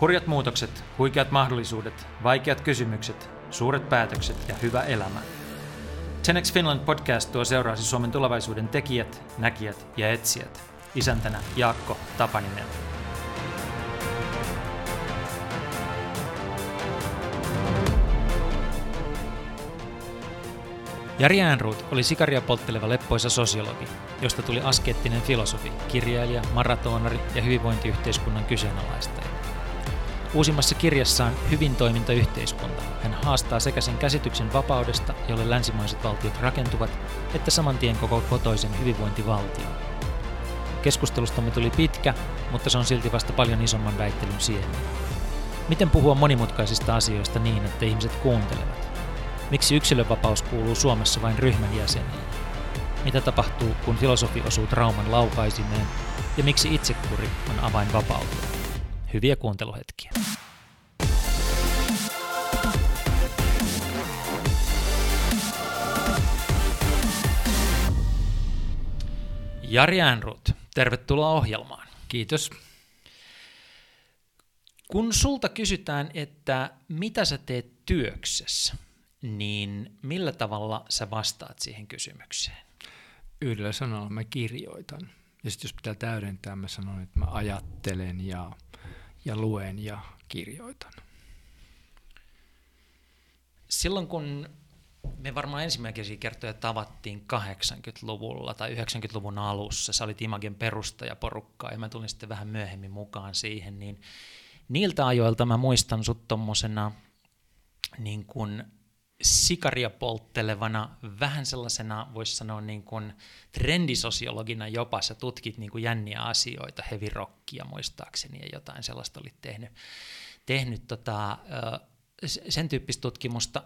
Hurjat muutokset, huikeat mahdollisuudet, vaikeat kysymykset, suuret päätökset ja hyvä elämä. Tenex Finland podcast tuo seuraasi Suomen tulevaisuuden tekijät, näkijät ja etsijät. Isäntänä Jaakko Tapaninen. Jari Äänruut oli sikaria poltteleva leppoisa sosiologi, josta tuli askeettinen filosofi, kirjailija, maratonari ja hyvinvointiyhteiskunnan kyseenalaistaja. Uusimmassa kirjassaan Hyvin toiminta yhteiskunta hän haastaa sekä sen käsityksen vapaudesta, jolle länsimaiset valtiot rakentuvat, että saman tien koko kotoisen hyvinvointivaltion. Keskustelustamme tuli pitkä, mutta se on silti vasta paljon isomman väittelyn siemen. Miten puhua monimutkaisista asioista niin, että ihmiset kuuntelevat? Miksi yksilönvapaus kuuluu Suomessa vain ryhmän jäseniin? Mitä tapahtuu, kun filosofi osuu trauman laukaisimeen? Ja miksi itsekuri on avain vapauteen? Hyviä kuunteluhetkiä. Jari Äänruut, tervetuloa ohjelmaan. Kiitos. Kun sulta kysytään, että mitä sä teet työksessä, niin millä tavalla sä vastaat siihen kysymykseen? Yhdellä sanalla mä kirjoitan. Ja sitten jos pitää täydentää, mä sanon, että mä ajattelen ja, ja luen ja kirjoitan. Silloin kun me varmaan ensimmäisiä kertoja tavattiin 80-luvulla tai 90-luvun alussa, sä olit Imagen perustajaporukkaa ja mä tulin sitten vähän myöhemmin mukaan siihen, niin niiltä ajoilta mä muistan sut tommosena niin kuin sikaria polttelevana, vähän sellaisena, voisi sanoa niin kuin trendisosiologina jopa, sä tutkit niin kuin jänniä asioita, heavy rockia muistaakseni ja jotain sellaista olit tehnyt, tehnyt tota, sen tyyppistä tutkimusta.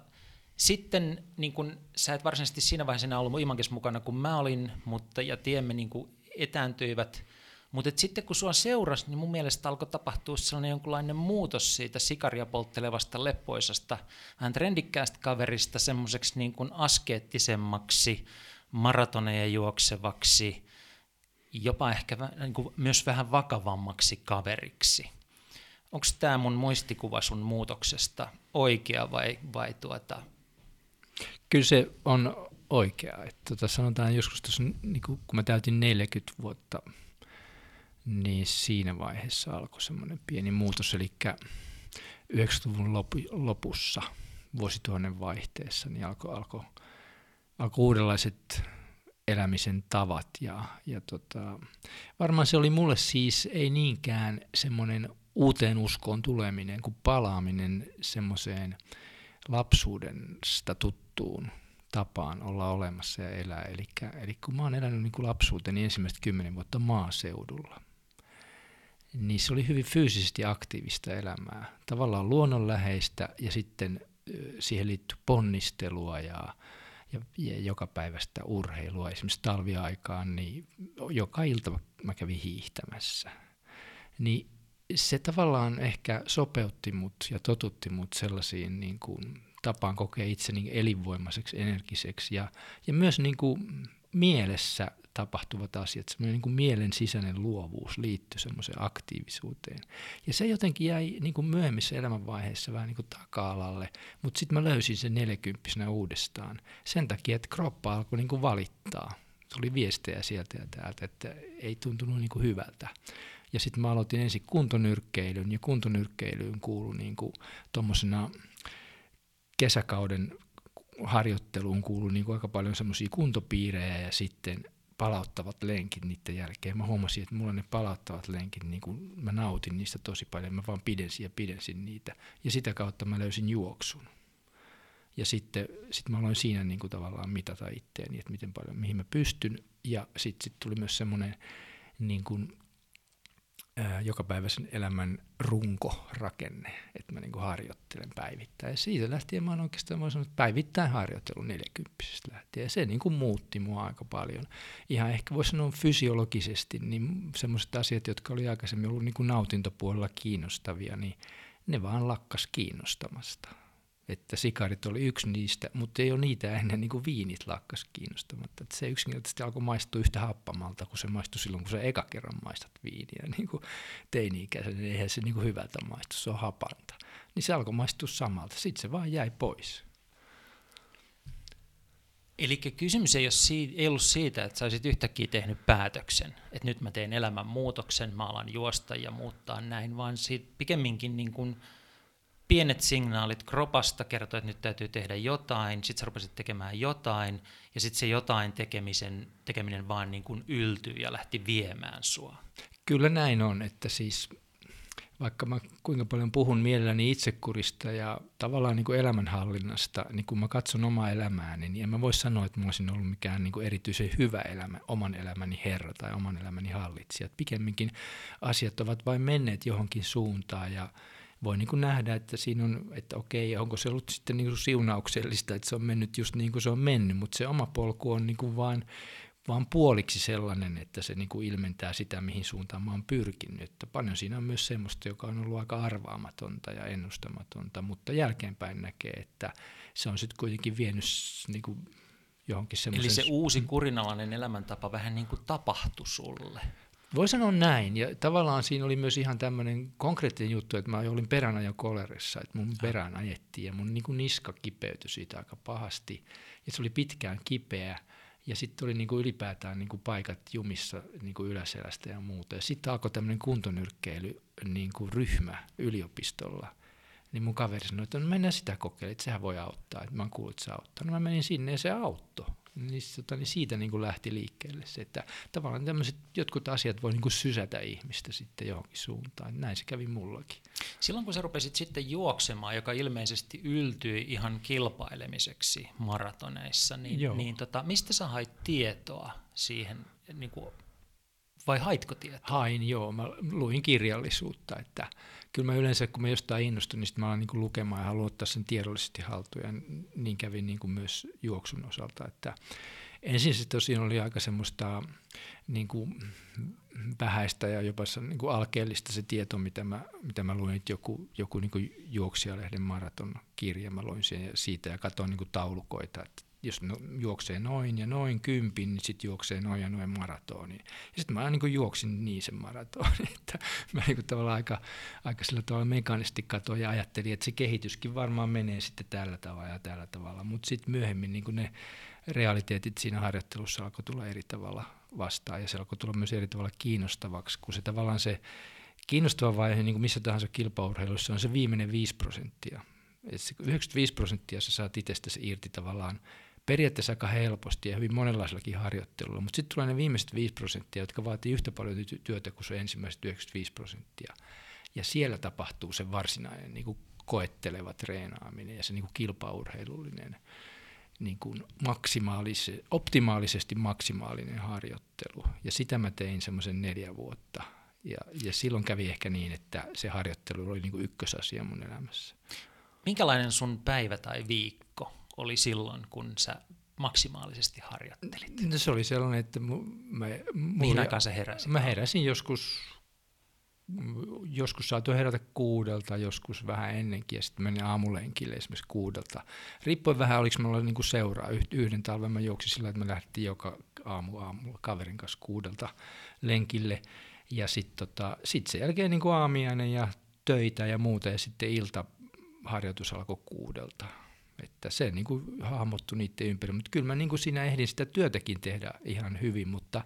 Sitten niin kun, sä et varsinaisesti siinä vaiheessa enää ollut Imankes mukana, kun mä olin, mutta ja tiemme niin kuin etääntyivät mutta sitten kun sua seurasi, niin mun mielestä alkoi tapahtua sellainen jonkunlainen muutos siitä sikaria polttelevasta leppoisasta, vähän trendikkäästä kaverista semmoiseksi niin kuin askeettisemmaksi, maratoneja juoksevaksi, jopa ehkä niin kuin myös vähän vakavammaksi kaveriksi. Onko tämä mun muistikuva sun muutoksesta oikea vai, vai tuota? Kyllä se on oikea. Että tota sanotaan joskus tuossa, niin kun mä täytin 40 vuotta niin siinä vaiheessa alkoi semmoinen pieni muutos, eli 90-luvun lopussa, vuosituhannen vaihteessa, niin alkoi alko, alko uudenlaiset elämisen tavat. Ja, ja tota, varmaan se oli mulle siis ei niinkään semmoinen uuteen uskoon tuleminen kuin palaaminen semmoiseen lapsuudesta tuttuun tapaan olla olemassa ja elää. Eli, eli kun mä oon elänyt niin kuin lapsuuteni ensimmäistä kymmenen vuotta maaseudulla, niin se oli hyvin fyysisesti aktiivista elämää. Tavallaan luonnonläheistä ja sitten siihen liittyy ponnistelua ja, ja, ja joka päivästä urheilua. Esimerkiksi talviaikaan, niin joka ilta mä kävin hiihtämässä. Niin se tavallaan ehkä sopeutti mut ja totutti mut sellaisiin niin kuin, tapaan kokea itseni elinvoimaiseksi, energiseksi ja, ja myös niin kuin, mielessä tapahtuvat asiat, semmoinen niin kuin mielen sisäinen luovuus liittyy semmoiseen aktiivisuuteen. Ja se jotenkin jäi niin kuin myöhemmissä elämänvaiheissa vähän niin kuin taka-alalle, mutta sitten mä löysin sen nelikymppisenä uudestaan. Sen takia, että kroppa alkoi niin kuin valittaa. Tuli viestejä sieltä ja täältä, että ei tuntunut niin kuin hyvältä. Ja sitten mä aloitin ensin kuntonyrkkeilyn, ja kuntonyrkkeilyyn kuului niin kuin tuommoisena kesäkauden harjoitteluun kuului niin kuin aika paljon semmoisia kuntopiirejä ja sitten palauttavat lenkit niiden jälkeen. Mä huomasin, että mulla ne palauttavat lenkit, niin kun mä nautin niistä tosi paljon. Mä vaan pidensin ja pidensin niitä. Ja sitä kautta mä löysin juoksun. Ja sitten sit mä aloin siinä niin kuin tavallaan mitata itteeni, että miten paljon, mihin mä pystyn. Ja sitten sit tuli myös semmoinen niin kuin jokapäiväisen elämän runkorakenne, että mä niinku harjoittelen päivittäin. Ja siitä lähtien mä oon oikeastaan voin sanoa, että päivittäin harjoittelu 40 lähtien. Ja se niinku muutti mua aika paljon. Ihan ehkä voisi sanoa fysiologisesti, niin semmoiset asiat, jotka oli aikaisemmin ollut niinku nautintopuolella kiinnostavia, niin ne vaan lakkas kiinnostamasta. Että sikarit oli yksi niistä, mutta ei ole niitä ennen niin kuin viinit lakkas kiinnostamatta. Että se yksinkertaisesti alkoi maistua yhtä happamalta kuin se maistui silloin, kun se eka kerran maistat viiniä. Niin kuin teini-ikäisen, niin eihän se niin kuin hyvältä maistu, se on hapanta. Niin se alkoi maistua samalta, sitten se vaan jäi pois. Eli kysymys ei, ole siitä, ei ollut siitä, että sä olisit yhtäkkiä tehnyt päätöksen, että nyt mä teen elämän muutoksen, mä alan juosta ja muuttaa näin, vaan siitä pikemminkin niin kuin pienet signaalit kropasta kertoo, että nyt täytyy tehdä jotain, sitten sä rupesit tekemään jotain, ja sitten se jotain tekemisen, tekeminen vaan niin kuin yltyi ja lähti viemään sua. Kyllä näin on, että siis vaikka mä kuinka paljon puhun mielelläni itsekurista ja tavallaan niin kuin elämänhallinnasta, niin kun mä katson omaa elämääni, niin en mä voi sanoa, että mä olisin ollut mikään niin kuin erityisen hyvä elämä, oman elämäni herra tai oman elämäni hallitsija. Pikemminkin asiat ovat vain menneet johonkin suuntaan ja voi niin kuin nähdä, että siinä on, että okei, onko se ollut sitten niin kuin siunauksellista, että se on mennyt just niin kuin se on mennyt, mutta se oma polku on niin kuin vaan vaan puoliksi sellainen, että se niin kuin ilmentää sitä, mihin suuntaan mä oon pyrkinyt. Että paljon siinä on myös semmoista, joka on ollut aika arvaamatonta ja ennustamatonta, mutta jälkeenpäin näkee, että se on sitten kuitenkin vienyt niin kuin johonkin semmoisen... Eli se uusi kurinalainen elämäntapa vähän niin kuin tapahtui sulle. Voi sanoa näin, ja tavallaan siinä oli myös ihan tämmöinen konkreettinen juttu, että mä olin peränajan kolerissa, että mun perään ajettiin ja mun niin kuin niska kipeytyi siitä aika pahasti, ja se oli pitkään kipeä, ja sitten oli niin kuin ylipäätään niin kuin paikat jumissa niin kuin yläselästä ja muuta. Ja sitten alkoi tämmöinen kuntonyrkkeily niin kuin ryhmä yliopistolla. Niin mun kaveri sanoi, että no mennään sitä kokeilemaan, että sehän voi auttaa. Että mä oon kuullut, että se auttaa. No mä menin sinne ja se auttoi niin, tota, niin siitä niin kuin lähti liikkeelle se, että tavallaan tämmöiset jotkut asiat voi niin kuin sysätä ihmistä sitten johonkin suuntaan. Näin se kävi mullakin. Silloin kun sä rupesit sitten juoksemaan, joka ilmeisesti yltyi ihan kilpailemiseksi maratoneissa, niin, niin tota, mistä sä hait tietoa siihen niin kuin vai haitko tietoa? Hain, joo. Mä luin kirjallisuutta, että kyllä mä yleensä, kun mä jostain innostun, niin sitten mä alan niin lukemaan ja haluan ottaa sen tiedollisesti haltuun, ja niin kävin niin kuin myös juoksun osalta, että ensin se tosiaan oli aika semmoista niin kuin vähäistä ja jopa niin kuin alkeellista se tieto, mitä mä, mitä mä luin, että joku, joku niin kuin juoksijalehden maraton kirja, mä luin siitä ja katsoin niin kuin taulukoita, että jos no, juoksee noin ja noin kympin, niin sitten juoksee noin ja noin maratoni. Ja sitten mä niin juoksin niin sen maratoni, että mä niin tavallaan aika, aika sillä tavalla mekaanisti katsoin ja ajattelin, että se kehityskin varmaan menee sitten tällä tavalla ja tällä tavalla, mutta sitten myöhemmin niin ne realiteetit siinä harjoittelussa alkoi tulla eri tavalla vastaan ja se alkoi tulla myös eri tavalla kiinnostavaksi, kun se tavallaan se kiinnostava vaihe niin missä tahansa kilpaurheilussa on se viimeinen 5 prosenttia. Et se 95 prosenttia sä saat itsestäsi irti tavallaan periaatteessa aika helposti ja hyvin monenlaisellakin harjoittelulla, mutta sitten tulee ne viimeiset 5 prosenttia, jotka vaatii yhtä paljon työtä kuin se ensimmäiset 95 prosenttia. Ja siellä tapahtuu se varsinainen niin kuin koetteleva treenaaminen ja se niin kuin kilpaurheilullinen, niin kuin maksimaalis- optimaalisesti maksimaalinen harjoittelu. Ja sitä mä tein semmoisen neljä vuotta. Ja, ja silloin kävi ehkä niin, että se harjoittelu oli niin kuin ykkösasia mun elämässä. Minkälainen sun päivä tai viikko oli silloin, kun sä maksimaalisesti harjoittelit? No se oli sellainen, että mä... Mihin aikaan sä heräsit? Mä heräsin joskus, joskus saatu herätä kuudelta, joskus vähän ennenkin, ja sitten menin aamulenkille esimerkiksi kuudelta. Riippuen vähän, oliko mulla niinku seuraa. Yhden talven mä juoksin sillä, että me lähdettiin joka aamu aamulla kaverin kanssa kuudelta lenkille, ja sitten tota, sit sen jälkeen niinku aamiainen ja töitä ja muuta, ja sitten ilta harjoitus alkoi kuudelta. Että se niin kuin hahmottui niiden ympärillä, mutta kyllä mä niin kuin siinä ehdin sitä työtäkin tehdä ihan hyvin, mutta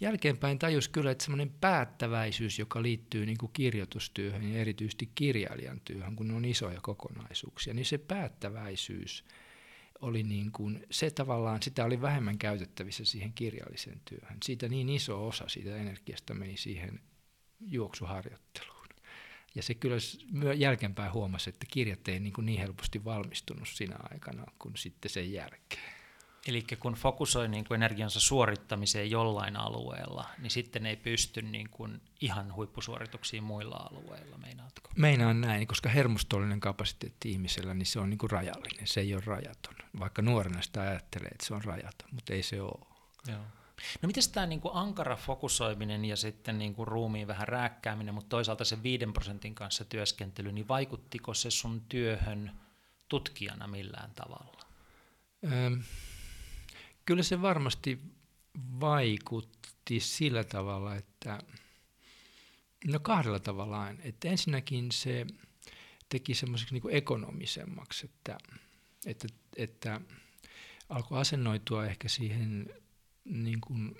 jälkeenpäin tajus kyllä, että semmoinen päättäväisyys, joka liittyy niin kuin kirjoitustyöhön ja erityisesti kirjailijan työhön, kun ne on isoja kokonaisuuksia, niin se päättäväisyys oli niin kuin, se tavallaan, sitä oli vähemmän käytettävissä siihen kirjalliseen työhön. Siitä niin iso osa siitä energiasta meni siihen juoksuharjoitteluun. Ja se kyllä jälkeenpäin huomasi, että kirjat ei niin, kuin niin helposti valmistunut siinä aikana kuin sitten sen jälkeen. Eli kun fokusoi niin kuin energiansa suorittamiseen jollain alueella, niin sitten ei pysty niin kuin ihan huippusuorituksiin muilla alueilla, meinaatko? Meinaan näin, koska hermostollinen kapasiteetti ihmisellä, niin se on niin kuin rajallinen, se ei ole rajaton. Vaikka nuorena sitä ajattelee, että se on rajaton, mutta ei se ole. Joo. No miten tämä niinku ankara fokusoiminen ja sitten niinku ruumiin vähän rääkkääminen, mutta toisaalta se viiden prosentin kanssa työskentely, niin vaikuttiko se sun työhön tutkijana millään tavalla? Öm, kyllä se varmasti vaikutti sillä tavalla, että no kahdella tavalla. Että ensinnäkin se teki semmoiseksi niin ekonomisemmaksi, että, että, että alkoi asennoitua ehkä siihen niin kuin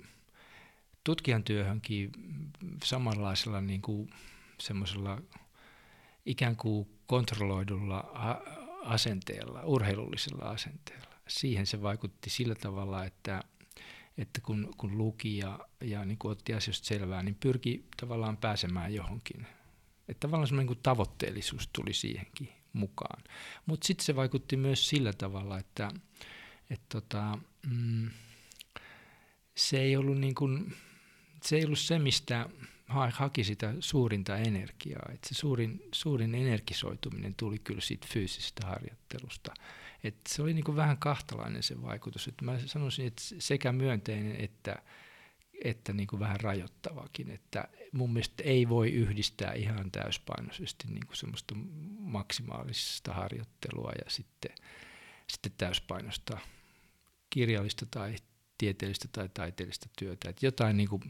tutkijan työhönkin samanlaisella niin kuin semmoisella ikään kuin kontrolloidulla asenteella, urheilullisella asenteella. Siihen se vaikutti sillä tavalla, että, että kun, kun luki ja, ja niin kuin otti asioista selvää, niin pyrki tavallaan pääsemään johonkin. Että tavallaan semmoinen niin tavoitteellisuus tuli siihenkin mukaan. Mutta sitten se vaikutti myös sillä tavalla, että et tota, mm, se ei ollut niin kuin, se ei ollut se, mistä haki sitä suurinta energiaa. Et se suurin, suurin energisoituminen tuli kyllä siitä fyysisestä harjoittelusta. Et se oli niinku vähän kahtalainen se vaikutus. Et mä sanoisin, että sekä myönteinen että, että niinku vähän rajoittavakin. Että mun mielestä ei voi yhdistää ihan täyspainoisesti niinku semmoista maksimaalista harjoittelua ja sitten, sitten täyspainosta kirjallista tai tieteellistä tai taiteellista työtä. Et jotain niinku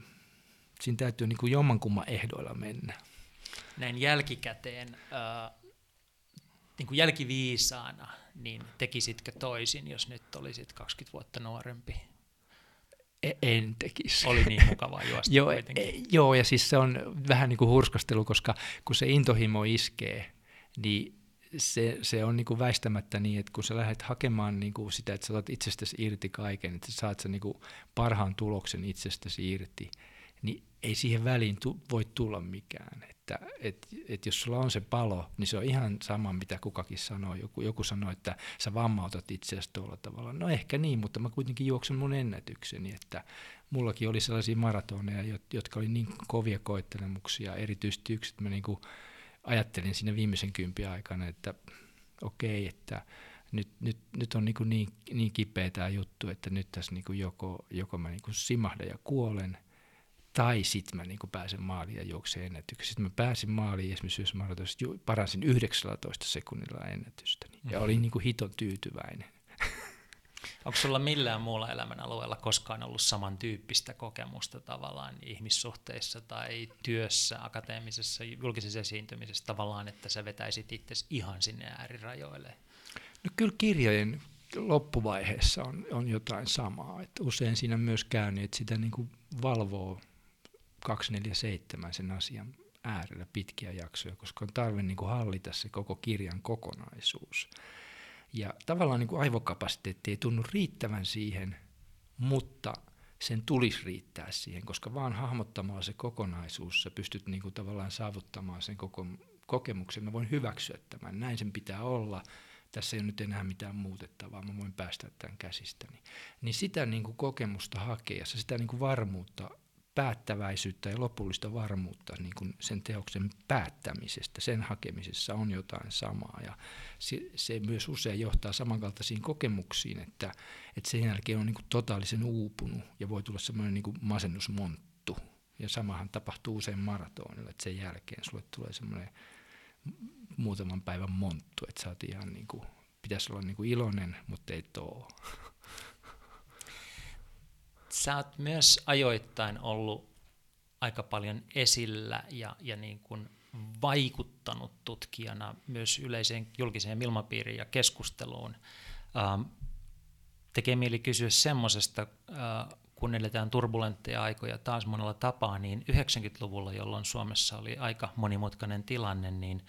siinä täytyy niin kuin jommankumman ehdoilla mennä. Näin jälkikäteen, äh, niin kuin jälkiviisaana, niin tekisitkö toisin, jos nyt olisit 20 vuotta nuorempi? E, en tekisi. Oli niin mukavaa juosta joo, e, joo, ja siis se on vähän niin kuin hurskastelu, koska kun se intohimo iskee, niin se, se on niin kuin väistämättä niin, että kun sä lähdet hakemaan niin kuin sitä, että sä otat itsestäsi irti kaiken, että sä saat sen niin kuin parhaan tuloksen itsestäsi irti, niin ei siihen väliin tu, voi tulla mikään. Että et, et jos sulla on se palo, niin se on ihan sama, mitä kukakin sanoo. Joku, joku sanoo, että sä vammautat itseäsi tuolla tavalla. No ehkä niin, mutta mä kuitenkin juoksen mun ennätykseni. Että mullakin oli sellaisia maratoneja, jotka oli niin kovia koettelemuksia. Erityisesti yksi, että mä niin ajattelin siinä viimeisen kympi aikana, että okei, okay, että nyt, nyt, nyt on niin, niin, niin kipeä tämä juttu, että nyt tässä niin joko, joko mä niin simahdan ja kuolen – tai sitten mä niin pääsen maaliin ja juoksen ennätyksen. Sitten mä pääsin maaliin esimerkiksi jos maratonissa, paransin 19 sekunnilla ennätystä mm-hmm. ja olin niin kuin hiton tyytyväinen. Onko sulla millään muulla elämän alueella koskaan ollut samantyyppistä kokemusta tavallaan ihmissuhteissa tai työssä, akateemisessa, julkisessa esiintymisessä tavallaan, että sä vetäisit itse ihan sinne äärirajoille? No kyllä kirjojen loppuvaiheessa on, on jotain samaa. Että usein siinä myös käynyt, että sitä niin kuin valvoo 247 sen asian äärellä pitkiä jaksoja, koska on tarve niin kuin hallita se koko kirjan kokonaisuus. Ja tavallaan niin kuin aivokapasiteetti ei tunnu riittävän siihen, mutta sen tulisi riittää siihen, koska vaan hahmottamalla se kokonaisuus sä pystyt niin kuin tavallaan saavuttamaan sen koko kokemuksen. Mä voin hyväksyä tämän, näin sen pitää olla. Tässä ei ole nyt enää mitään muutettavaa, mä voin päästä tämän käsistäni. Niin sitä niin kuin kokemusta hakea ja sitä niin kuin varmuutta päättäväisyyttä ja lopullista varmuutta niin kuin sen teoksen päättämisestä, sen hakemisessa on jotain samaa. Ja se, se myös usein johtaa samankaltaisiin kokemuksiin, että, että sen jälkeen on niin kuin totaalisen uupunut ja voi tulla semmoinen niin kuin masennusmonttu. Ja samahan tapahtuu usein maratonilla, että sen jälkeen sulle tulee semmoinen muutaman päivän monttu, että sä oot ihan niin kuin, pitäisi olla niin kuin iloinen, mutta ei too. Sä oot myös ajoittain ollut aika paljon esillä ja, ja niin kuin vaikuttanut tutkijana myös yleiseen julkiseen ilmapiiriin ja keskusteluun. Ähm, tekee mieli kysyä semmoisesta, äh, kun eletään turbulentteja aikoja taas monella tapaa, niin 90-luvulla, jolloin Suomessa oli aika monimutkainen tilanne, niin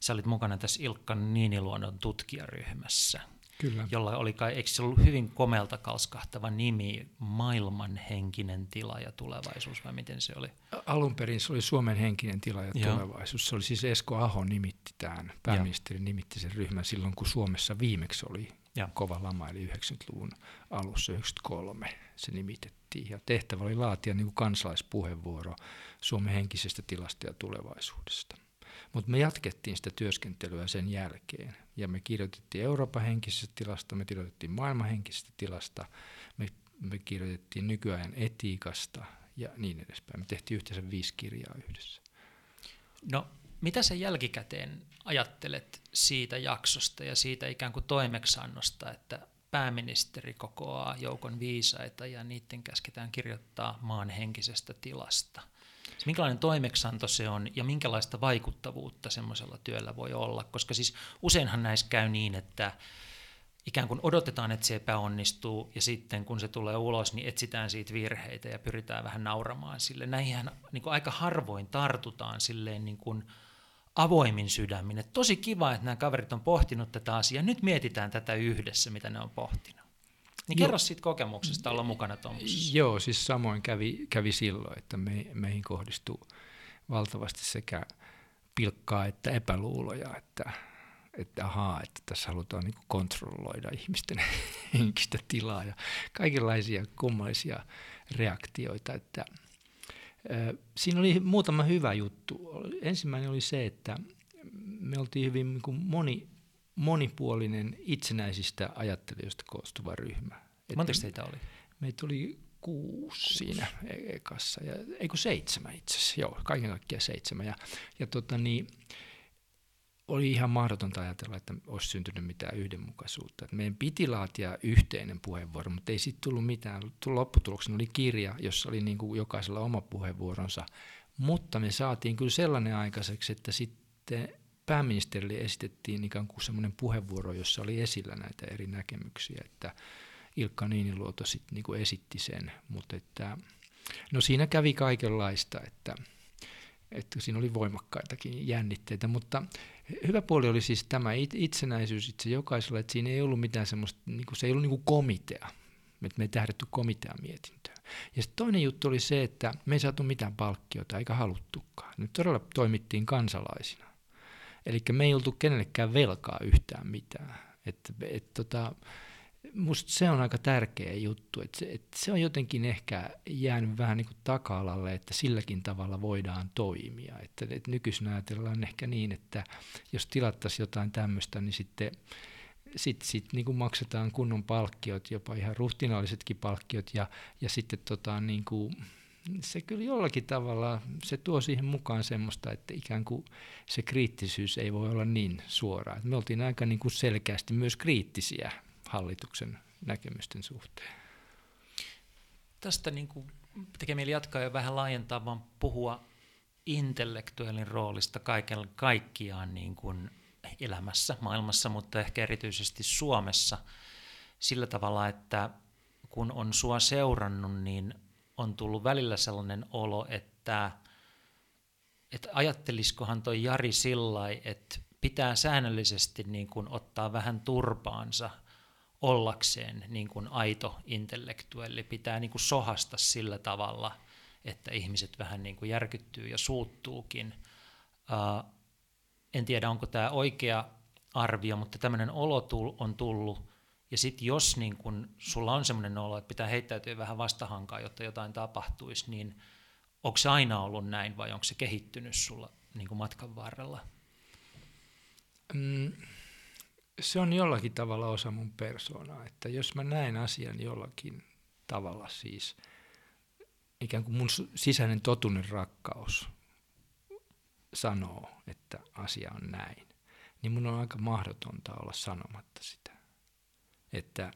sä olit mukana tässä Ilkka Niiniluodon tutkijaryhmässä. Kyllä. jolla oli kai, eikö se ollut hyvin komelta kalskahtava nimi, maailman henkinen tila ja tulevaisuus, vai miten se oli? Alun perin se oli Suomen henkinen tila ja Joo. tulevaisuus. Se oli siis Esko Aho nimitti tämän, pääministeri Joo. nimitti sen ryhmän silloin, kun Suomessa viimeksi oli ja. kova lama, eli 90-luvun alussa, 93 se nimitettiin. Ja tehtävä oli laatia niin kuin kansalaispuheenvuoro Suomen henkisestä tilasta ja tulevaisuudesta. Mutta me jatkettiin sitä työskentelyä sen jälkeen. Ja me kirjoitettiin Euroopan henkisestä tilasta, me kirjoitettiin maailman henkisestä tilasta, me, me kirjoitettiin nykyajan etiikasta ja niin edespäin. Me tehtiin yhteensä viisi kirjaa yhdessä. No, Mitä sä jälkikäteen ajattelet siitä jaksosta ja siitä ikään kuin toimeksannosta, että pääministeri kokoaa joukon viisaita ja niiden käsketään kirjoittaa maan henkisestä tilasta? Minkälainen toimeksanto se on ja minkälaista vaikuttavuutta semmoisella työllä voi olla? Koska siis useinhan näissä käy niin, että ikään kuin odotetaan, että se epäonnistuu, ja sitten kun se tulee ulos, niin etsitään siitä virheitä ja pyritään vähän nauramaan sille. Näihin niin aika harvoin tartutaan silleen niin kuin avoimin sydämin. Että tosi kiva, että nämä kaverit on pohtinut tätä asiaa. Nyt mietitään tätä yhdessä, mitä ne on pohtinut. Niin kerro siitä kokemuksesta olla mukana tuommoisessa. Joo, siis samoin kävi, kävi silloin, että me, meihin kohdistuu valtavasti sekä pilkkaa että epäluuloja, että että ahaa, että tässä halutaan niin kontrolloida ihmisten henkistä tilaa ja kaikenlaisia kummallisia reaktioita. Että, ö, siinä oli muutama hyvä juttu. Ensimmäinen oli se, että me oltiin hyvin niin moni, monipuolinen itsenäisistä ajattelijoista koostuva ryhmä. Montako teitä oli? Meitä oli kuusi siinä e-, ekassa, ja, ei kun seitsemän itse asiassa, joo, kaiken kaikkiaan seitsemän. Ja, ja tota niin, oli ihan mahdotonta ajatella, että olisi syntynyt mitään yhdenmukaisuutta. Meidän piti laatia yhteinen puheenvuoro, mutta ei sitten tullut mitään. Lopputuloksena oli kirja, jossa oli niin kuin jokaisella oma puheenvuoronsa, mutta me saatiin kyllä sellainen aikaiseksi, että sitten pääministerille esitettiin ikään kuin semmoinen puheenvuoro, jossa oli esillä näitä eri näkemyksiä, että Ilkka Niiniluoto sitten niin kuin esitti sen, mutta että, no siinä kävi kaikenlaista, että, että siinä oli voimakkaitakin jännitteitä, mutta hyvä puoli oli siis tämä itsenäisyys itse jokaisella, että siinä ei ollut mitään semmoista, niin kuin, se ei ollut niin kuin komitea, että me ei tähdetty komitean mietintöä. Ja sitten toinen juttu oli se, että me ei saatu mitään palkkiota eikä haluttukaan. Nyt todella toimittiin kansalaisina. Eli me ei oltu kenellekään velkaa yhtään mitään. Et, et, tota, musta se on aika tärkeä juttu, että se, että se on jotenkin ehkä jäänyt vähän niin kuin taka-alalle, että silläkin tavalla voidaan toimia. Että, että nykyisin ajatellaan ehkä niin, että jos tilattaisiin jotain tämmöistä, niin sitten sitten sit, niin kuin maksetaan kunnon palkkiot, jopa ihan ruhtinaallisetkin palkkiot, ja, ja sitten tota, niin kuin, se kyllä jollakin tavalla, se tuo siihen mukaan semmoista, että ikään kuin se kriittisyys ei voi olla niin suoraa. Me oltiin aika niin kuin selkeästi myös kriittisiä hallituksen näkemysten suhteen. Tästä niin kuin tekee mieli jatkaa ja vähän laajentaa, vaan puhua intellektuaalin roolista kaiken kaikkiaan niin kuin elämässä, maailmassa, mutta ehkä erityisesti Suomessa sillä tavalla, että kun on sua seurannut, niin on tullut välillä sellainen olo, että, että ajattelisikohan toi Jari sillä että pitää säännöllisesti niin kuin ottaa vähän turpaansa ollakseen niin kuin aito intellektuelli, pitää niin kuin sohasta sillä tavalla, että ihmiset vähän niin kuin järkyttyy ja suuttuukin. Uh, en tiedä, onko tämä oikea arvio, mutta tämmöinen olo on tullut, ja sitten jos niin kun sulla on semmoinen olo, että pitää heittäytyä vähän vastahankaa, jotta jotain tapahtuisi, niin onko se aina ollut näin vai onko se kehittynyt sulla niin matkan varrella? Mm, se on jollakin tavalla osa mun persoonaa, että jos mä näen asian jollakin tavalla siis, ikään kuin mun sisäinen totunen rakkaus sanoo, että asia on näin, niin mun on aika mahdotonta olla sanomatta sitä. Että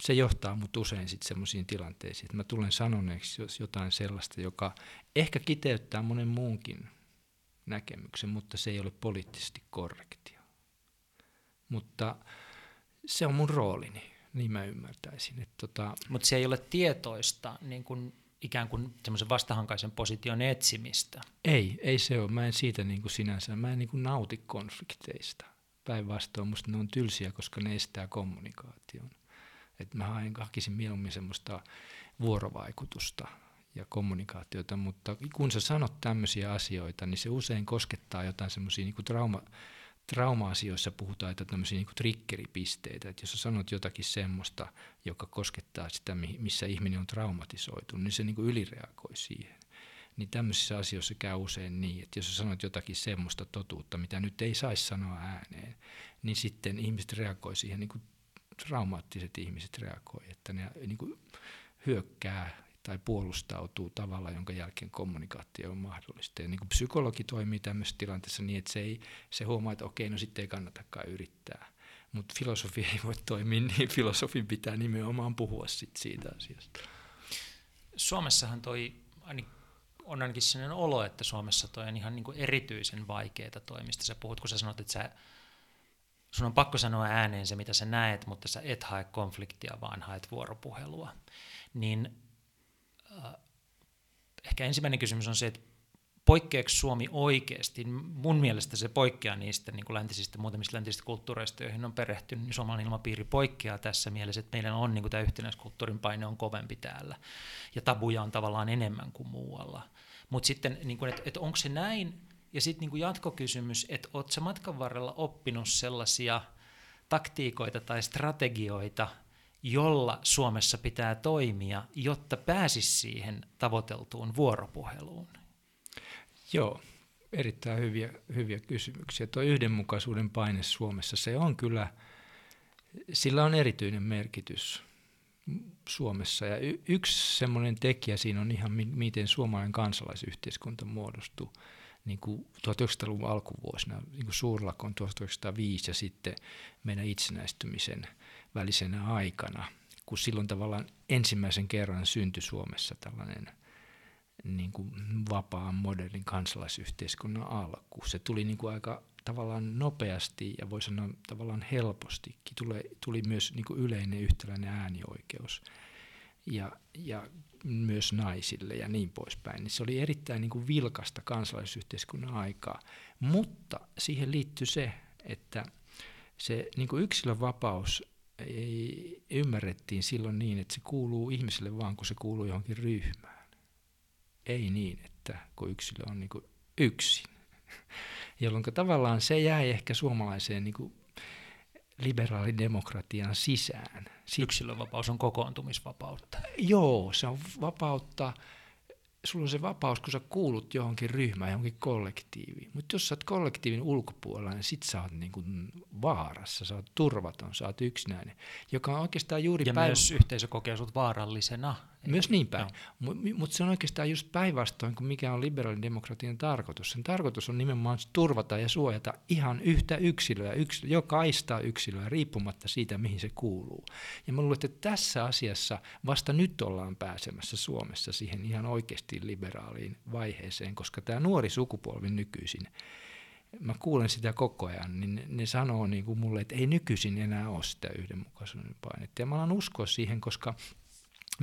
se johtaa mut usein sitten semmoisiin tilanteisiin, että mä tulen sanoneeksi jotain sellaista, joka ehkä kiteyttää monen muunkin näkemyksen, mutta se ei ole poliittisesti korrektia. Mutta se on mun roolini, niin mä ymmärtäisin. Tota... Mutta se ei ole tietoista niin kun ikään kuin semmoisen vastahankaisen position etsimistä. Ei, ei se ole. Mä en siitä niin kuin sinänsä, mä en niin kuin nauti konflikteista. Päinvastoin musta ne on tylsiä, koska ne estää kommunikaation. Et mä hakisin mieluummin semmoista vuorovaikutusta ja kommunikaatiota, mutta kun sä sanot tämmöisiä asioita, niin se usein koskettaa jotain semmoisia niin trauma, trauma-asioissa puhutaan, että tämmöisiä niin triggeripisteitä, että jos sä sanot jotakin semmoista, joka koskettaa sitä, missä ihminen on traumatisoitu, niin se niin ylireagoi siihen. Niin tämmöisissä asioissa käy usein niin, että jos sä sanot jotakin semmoista totuutta, mitä nyt ei saisi sanoa ääneen, niin sitten ihmiset reagoi siihen, niin kuin traumaattiset ihmiset reagoi, että ne niin kuin hyökkää tai puolustautuu tavalla, jonka jälkeen kommunikaatio on mahdollista. Ja niin kuin psykologi toimii tämmöisessä tilanteessa niin, että se, ei, se huomaa, että okei, no sitten ei kannatakaan yrittää. Mutta filosofi ei voi toimia niin, filosofin pitää nimenomaan puhua sit siitä asiasta. Suomessahan toi, on ainakin sellainen olo, että Suomessa toi on ihan niin kuin erityisen vaikeaa toimista. Sä puhut, kun sä sanot, että sä, sun on pakko sanoa ääneen se, mitä sä näet, mutta sä et hae konfliktia, vaan haet vuoropuhelua. Niin äh, ehkä ensimmäinen kysymys on se, että poikkeako Suomi oikeasti? Mun mielestä se poikkeaa niistä niin kuin läntisistä, muutamista läntisistä kulttuureista, joihin on perehtynyt, niin suomalainen ilmapiiri poikkeaa tässä mielessä, että meillä on niin kuin tämä yhtenäiskulttuurin paine on kovempi täällä, ja tabuja on tavallaan enemmän kuin muualla. Mutta sitten, niin että et onko se näin, ja sitten niin jatkokysymys, että oletko matkan varrella oppinut sellaisia taktiikoita tai strategioita, jolla Suomessa pitää toimia, jotta pääsisi siihen tavoiteltuun vuoropuheluun? Joo, erittäin hyviä, hyviä kysymyksiä. Tuo yhdenmukaisuuden paine Suomessa, se on kyllä, sillä on erityinen merkitys Suomessa. Ja y- yksi semmoinen tekijä siinä on ihan, miten suomalainen kansalaisyhteiskunta muodostuu niin kuin 1900-luvun alkuvuosina, niin kuin suurlakon 1905 ja sitten meidän itsenäistymisen välisenä aikana, kun silloin tavallaan ensimmäisen kerran syntyi Suomessa tällainen – niin kuin vapaan modernin kansalaisyhteiskunnan alku. Se tuli niin kuin aika tavallaan nopeasti ja voi sanoa tavallaan helpostikin. Tuli, tuli myös niin kuin yleinen yhtäläinen äänioikeus ja, ja myös naisille ja niin poispäin. Niin se oli erittäin niin kuin vilkasta kansalaisyhteiskunnan aikaa, mutta siihen liittyy se, että se niin kuin yksilön vapaus ei, ymmärrettiin silloin niin, että se kuuluu ihmiselle vaan, kun se kuuluu johonkin ryhmään ei niin, että kun yksilö on niin kuin yksin. Jolloin tavallaan se jäi ehkä suomalaiseen niin kuin liberaalidemokratian sisään. Yksilönvapaus on kokoontumisvapautta. Joo, se on vapautta sulla on se vapaus, kun sä kuulut johonkin ryhmään, johonkin kollektiiviin. Mutta jos sä oot kollektiivin ulkopuolella, niin sit sä oot niinku vaarassa, sä oot turvaton, sä oot yksinäinen. Joka on oikeastaan juuri Ja päivä... myös yhteisö kokee sut vaarallisena. Myös niin päin. Mutta mut se on oikeastaan just päinvastoin kuin mikä on liberaalin demokratian tarkoitus. Sen tarkoitus on nimenomaan turvata ja suojata ihan yhtä yksilöä, yksilö, jokaista yksilöä, riippumatta siitä, mihin se kuuluu. Ja mä luulen, että tässä asiassa vasta nyt ollaan pääsemässä Suomessa siihen ihan oikeasti liberaaliin vaiheeseen, koska tämä nuori sukupolvi nykyisin, mä kuulen sitä koko ajan, niin ne sanoo niin kuin mulle, että ei nykyisin enää ole sitä yhdenmukaisuuden painetta. Ja mä alan uskoa siihen, koska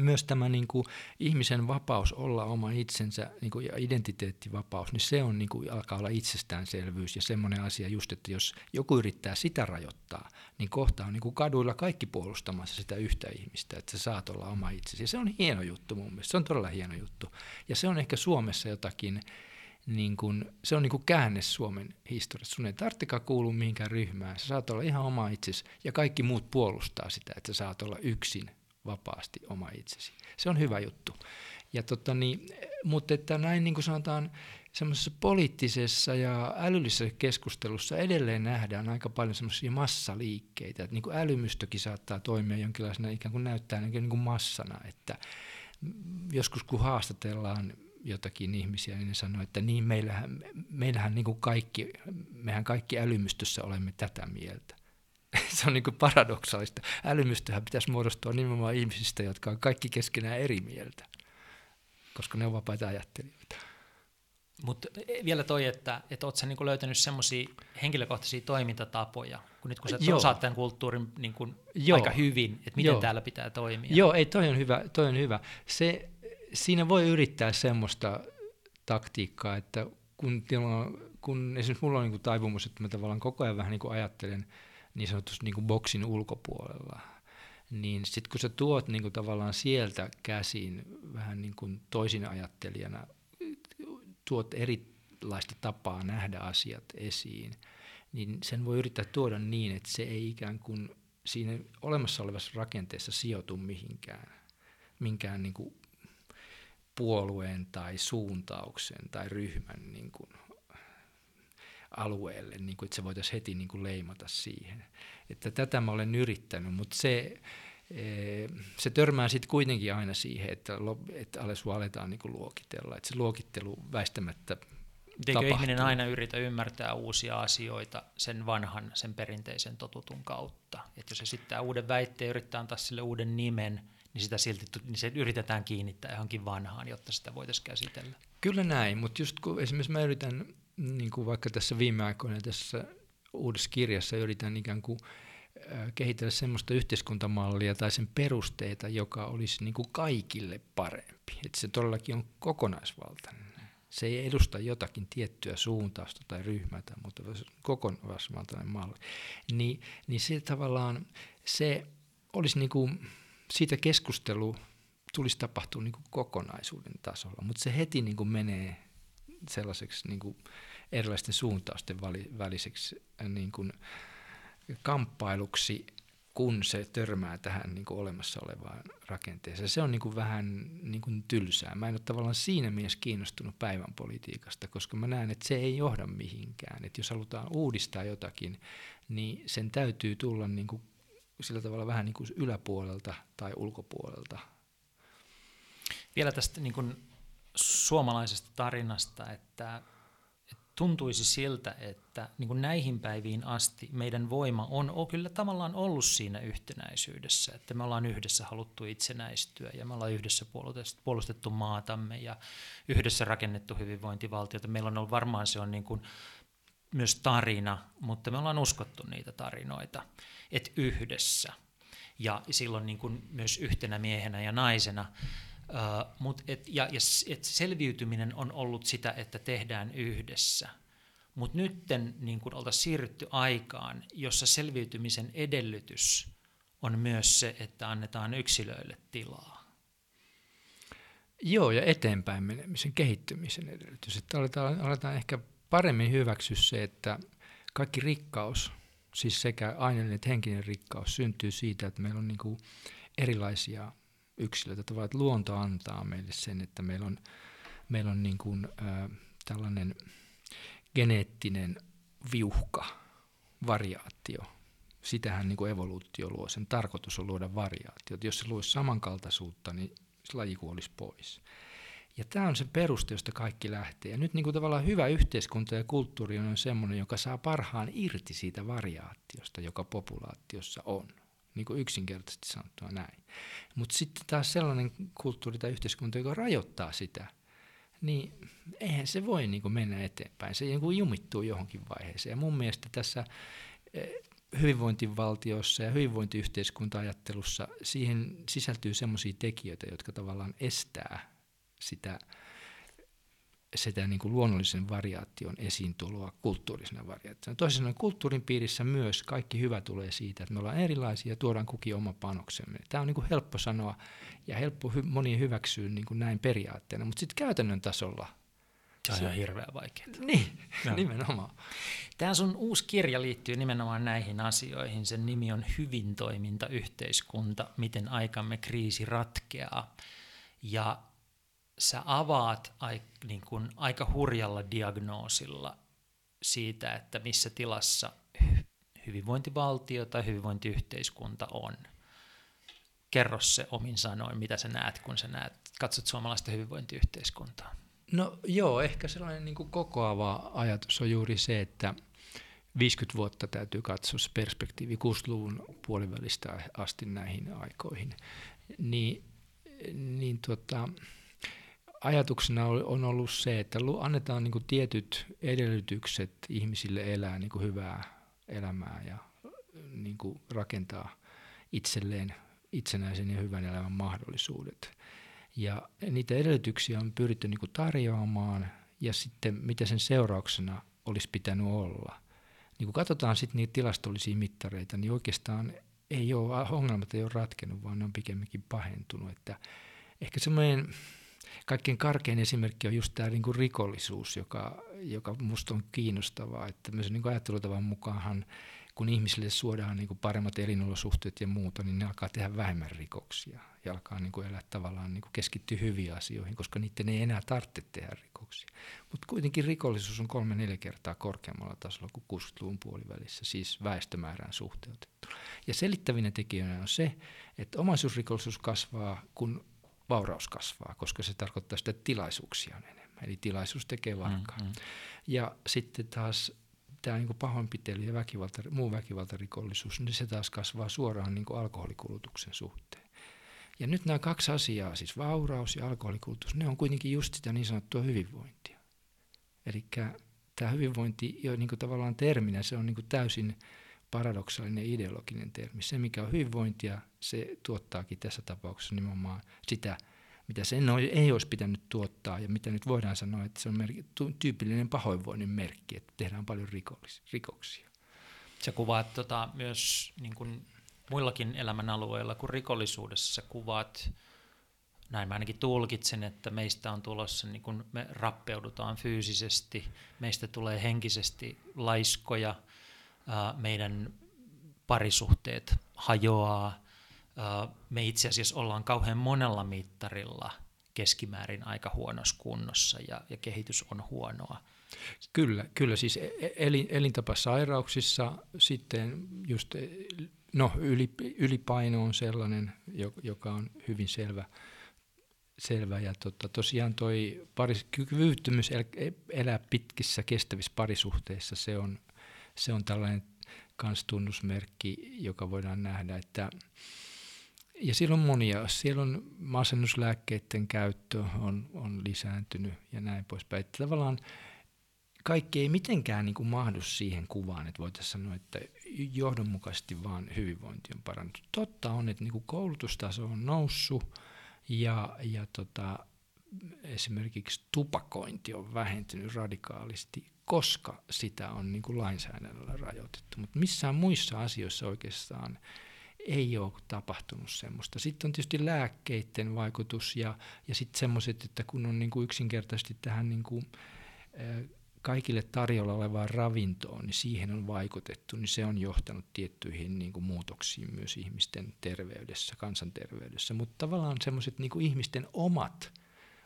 myös tämä niin kuin, ihmisen vapaus olla oma itsensä niin kuin, ja identiteettivapaus, niin se on niin kuin, alkaa olla itsestäänselvyys ja semmoinen asia just, että jos joku yrittää sitä rajoittaa, niin kohta on niin kuin kaduilla kaikki puolustamassa sitä yhtä ihmistä, että sä saat olla oma itsesi. Ja se on hieno juttu mun mielestä, se on todella hieno juttu. Ja se on ehkä Suomessa jotakin, niin kuin, se on niin kuin käänne Suomen historiassa. Sun ei tarvitsekaan kuulua mihinkään ryhmään, sä saat olla ihan oma itsesi ja kaikki muut puolustaa sitä, että sä saat olla yksin vapaasti oma itsesi. Se on hyvä juttu. Ja tota niin, mutta että näin niin kuin sanotaan, semmoisessa poliittisessa ja älyllisessä keskustelussa edelleen nähdään aika paljon semmoisia massaliikkeitä, että niin kuin älymystökin saattaa toimia jonkinlaisena ikään kuin näyttää niin kuin massana, että joskus kun haastatellaan jotakin ihmisiä, niin ne sanoo, että niin meillähän, meillähän niin kuin kaikki, mehän kaikki älymystössä olemme tätä mieltä. se on niin kuin paradoksaalista. Älymystöhän pitäisi muodostua nimenomaan ihmisistä, jotka on kaikki keskenään eri mieltä, koska ne on vapaita ajattelijoita. Mutta vielä toi, että, että oletko niin löytänyt semmoisia henkilökohtaisia toimintatapoja, kun nyt kun sä Joo. osaat tämän kulttuurin niin kuin aika hyvin, että miten Joo. täällä pitää toimia. Joo, ei, toi on hyvä. Toi on hyvä. Se, siinä voi yrittää semmoista taktiikkaa, että kun, kun esimerkiksi mulla on niin kuin taipumus, että mä tavallaan koko ajan vähän niin kuin ajattelen – niin sanotusti niin kuin boksin ulkopuolella, niin sitten kun sä tuot niin kuin tavallaan sieltä käsin vähän niin kuin toisin ajattelijana, tuot erilaista tapaa nähdä asiat esiin, niin sen voi yrittää tuoda niin, että se ei ikään kuin siinä olemassa olevassa rakenteessa sijoitu mihinkään, minkään niin kuin puolueen tai suuntauksen tai ryhmän niin kuin alueelle, niin kuin, että se voitaisiin heti niin kuin leimata siihen. Että tätä mä olen yrittänyt, mutta se, se törmää sitten kuitenkin aina siihen, että, että sua aletaan niin luokitella. Että se luokittelu väistämättä Eikö ihminen aina yritä ymmärtää uusia asioita sen vanhan, sen perinteisen totutun kautta? Että jos esittää uuden väitteen yrittää antaa sille uuden nimen, niin sitä silti niin se yritetään kiinnittää johonkin vanhaan, jotta sitä voitaisiin käsitellä. Kyllä näin, mutta just kun esimerkiksi mä yritän, niin kuin vaikka tässä viime aikoina tässä uudessa kirjassa yritän ikään kuin kehitellä semmoista yhteiskuntamallia tai sen perusteita, joka olisi niin kuin kaikille parempi. Että se todellakin on kokonaisvaltainen. Se ei edusta jotakin tiettyä suuntausta tai ryhmätä, mutta kokonaisvaltainen malli. Niin, niin se tavallaan se olisi niin kuin, siitä keskustelu tulisi tapahtua niin kuin kokonaisuuden tasolla, mutta se heti niin kuin menee sellaiseksi niin kuin erilaisten suuntausten väliseksi niin kuin kamppailuksi, kun se törmää tähän niin kuin olemassa olevaan rakenteeseen. Se on niin kuin vähän niin kuin tylsää. Mä en ole tavallaan siinä mielessä kiinnostunut päivän politiikasta, koska mä näen, että se ei johda mihinkään. Että jos halutaan uudistaa jotakin, niin sen täytyy tulla niin kuin sillä tavalla vähän niin kuin yläpuolelta tai ulkopuolelta. Vielä tästä niin kuin suomalaisesta tarinasta, että tuntuisi siltä, että niin kuin näihin päiviin asti meidän voima on, on kyllä tavallaan ollut siinä yhtenäisyydessä, että me ollaan yhdessä haluttu itsenäistyä ja me ollaan yhdessä puolustettu maatamme ja yhdessä rakennettu hyvinvointivaltiota. Meillä on ollut varmaan se on niin kuin myös tarina, mutta me ollaan uskottu niitä tarinoita, että yhdessä ja silloin niin kuin myös yhtenä miehenä ja naisena Mut et, ja, ja et selviytyminen on ollut sitä, että tehdään yhdessä. Mutta nyt niin oltaisiin siirrytty aikaan, jossa selviytymisen edellytys on myös se, että annetaan yksilöille tilaa. Joo, ja eteenpäin menemisen, kehittymisen edellytys. Että aletaan, aletaan ehkä paremmin hyväksyä se, että kaikki rikkaus, siis sekä aineellinen että henkinen rikkaus, syntyy siitä, että meillä on niin kuin erilaisia yksilöitä, tavallaan, että luonto antaa meille sen, että meillä on, meillä on niin kuin, äh, tällainen geneettinen viuhka, variaatio. Sitähän niin kuin evoluutio luo. Sen tarkoitus on luoda variaatiot. Jos se luisi samankaltaisuutta, niin se laji kuolisi pois. Ja tämä on se peruste, josta kaikki lähtee. Ja nyt niin kuin tavallaan hyvä yhteiskunta ja kulttuuri on sellainen, joka saa parhaan irti siitä variaatiosta, joka populaatiossa on niin kuin yksinkertaisesti sanottuna näin. Mutta sitten taas sellainen kulttuuri tai yhteiskunta, joka rajoittaa sitä, niin eihän se voi niin kuin mennä eteenpäin. Se niin kuin jumittuu johonkin vaiheeseen. Ja mun mielestä tässä eh, hyvinvointivaltiossa ja hyvinvointiyhteiskunta-ajattelussa siihen sisältyy sellaisia tekijöitä, jotka tavallaan estää sitä sitä niin kuin luonnollisen variaation esiintuloa kulttuurisena variaationa. Toisin sanoen kulttuurin piirissä myös kaikki hyvä tulee siitä, että me ollaan erilaisia ja tuodaan kukin oma panoksemme. Tämä on niin kuin helppo sanoa ja helppo hy- moni hyväksyä niin kuin näin periaatteena, mutta sitten käytännön tasolla se on ihan hirveän vaikeaa. Niin, no. nimenomaan. Tämä sun uusi kirja liittyy nimenomaan näihin asioihin. Sen nimi on Hyvin toiminta yhteiskunta, miten aikamme kriisi ratkeaa. Ja sä avaat ai, niin kuin, aika hurjalla diagnoosilla siitä, että missä tilassa hyvinvointivaltio tai hyvinvointiyhteiskunta on. Kerro se omin sanoin, mitä sä näet, kun sä näet, katsot suomalaista hyvinvointiyhteiskuntaa. No joo, ehkä sellainen niin kuin kokoava ajatus on juuri se, että 50 vuotta täytyy katsoa se perspektiivi 60-luvun puolivälistä asti näihin aikoihin. Niin, niin tota, ajatuksena on ollut se, että annetaan niin tietyt edellytykset ihmisille elää niin hyvää elämää ja niin rakentaa itselleen itsenäisen ja hyvän elämän mahdollisuudet. Ja niitä edellytyksiä on pyritty niin tarjoamaan ja sitten mitä sen seurauksena olisi pitänyt olla. Niin kun katsotaan sitten niitä tilastollisia mittareita, niin oikeastaan ei ole, ongelmat ei ole ratkennut, vaan ne on pikemminkin pahentunut. Että ehkä semmoinen kaikkein karkein esimerkki on just tämä niin kuin rikollisuus, joka, joka musta on kiinnostavaa, että myös niin ajattelutavan mukaanhan kun ihmisille suodaan niin kuin paremmat elinolosuhteet ja muuta, niin ne alkaa tehdä vähemmän rikoksia ja alkaa niin kuin elää tavallaan niin kuin keskittyä hyviin asioihin, koska niiden ei enää tarvitse tehdä rikoksia. Mutta kuitenkin rikollisuus on kolme-neljä kertaa korkeammalla tasolla kuin 60-luvun puolivälissä, siis väestömäärään suhteutettu. Ja selittävinen tekijänä on se, että omaisuusrikollisuus kasvaa, kun vauraus kasvaa, koska se tarkoittaa sitä, että tilaisuuksia on enemmän. Eli tilaisuus tekee varkaan. Mm, mm. Ja sitten taas tämä niin pahoinpitely ja väkivalta, muu väkivaltarikollisuus, niin se taas kasvaa suoraan niin alkoholikulutuksen suhteen. Ja nyt nämä kaksi asiaa, siis vauraus ja alkoholikulutus, ne on kuitenkin just sitä niin sanottua hyvinvointia. Eli tämä hyvinvointi jo niin tavallaan terminä, se on niin täysin paradoksaalinen ideologinen termi. Se, mikä on hyvinvointia, se tuottaakin tässä tapauksessa nimenomaan sitä, mitä sen ei olisi pitänyt tuottaa ja mitä nyt voidaan sanoa, että se on merki, tyypillinen pahoinvoinnin merkki, että tehdään paljon rikoksia. Sä kuvaat tota, myös niin kuin muillakin elämänalueilla kuin rikollisuudessa, kuvaat, näin mä ainakin tulkitsen, että meistä on tulossa, niin kun me rappeudutaan fyysisesti, meistä tulee henkisesti laiskoja, meidän parisuhteet hajoaa, me itse asiassa ollaan kauhean monella mittarilla keskimäärin aika huonossa kunnossa ja, ja kehitys on huonoa. Kyllä, kyllä. Siis e, e, elin, elintapasairauksissa sitten just, no ylipaino on sellainen, joka on hyvin selvä, selvä. Ja tota, tosiaan toi paris, kyvyttömyys elää pitkissä kestävissä parisuhteissa, se on, se on tällainen kans tunnusmerkki, joka voidaan nähdä, että ja siellä on monia. Siellä on masennuslääkkeiden käyttö on, on lisääntynyt ja näin poispäin. Että tavallaan kaikki ei mitenkään niin kuin mahdu siihen kuvaan, että voitaisiin sanoa, että johdonmukaisesti vaan hyvinvointi on parantunut. Totta on, että niin kuin koulutustaso on noussut ja, ja tota, esimerkiksi tupakointi on vähentynyt radikaalisti, koska sitä on niin kuin lainsäädännöllä rajoitettu. Mutta missään muissa asioissa oikeastaan ei ole tapahtunut semmoista. Sitten on tietysti lääkkeiden vaikutus ja, ja sitten semmoiset, että kun on niin kuin yksinkertaisesti tähän niin kuin, kaikille tarjolla olevaan ravintoon, niin siihen on vaikutettu, niin se on johtanut tiettyihin niin kuin muutoksiin myös ihmisten terveydessä, kansanterveydessä. Mutta tavallaan semmoiset niin ihmisten omat,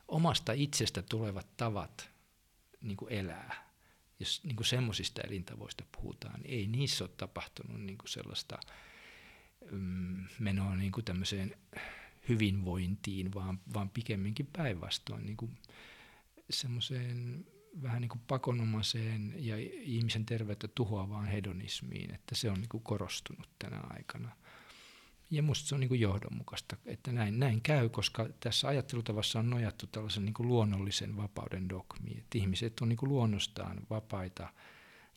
omasta itsestä tulevat tavat niin kuin elää, jos niin kuin semmoisista elintavoista puhutaan, niin ei niissä ole tapahtunut niin kuin sellaista – Mm, menoa niin kuin tämmöiseen hyvinvointiin, vaan, vaan pikemminkin päinvastoin niin semmoiseen vähän niin kuin pakonomaiseen ja ihmisen terveyttä tuhoavaan hedonismiin, että se on niin kuin korostunut tänä aikana. Ja musta se on niin kuin johdonmukaista, että näin, näin käy, koska tässä ajattelutavassa on nojattu tällaisen niin kuin luonnollisen vapauden dogmiin, että ihmiset on niin kuin luonnostaan vapaita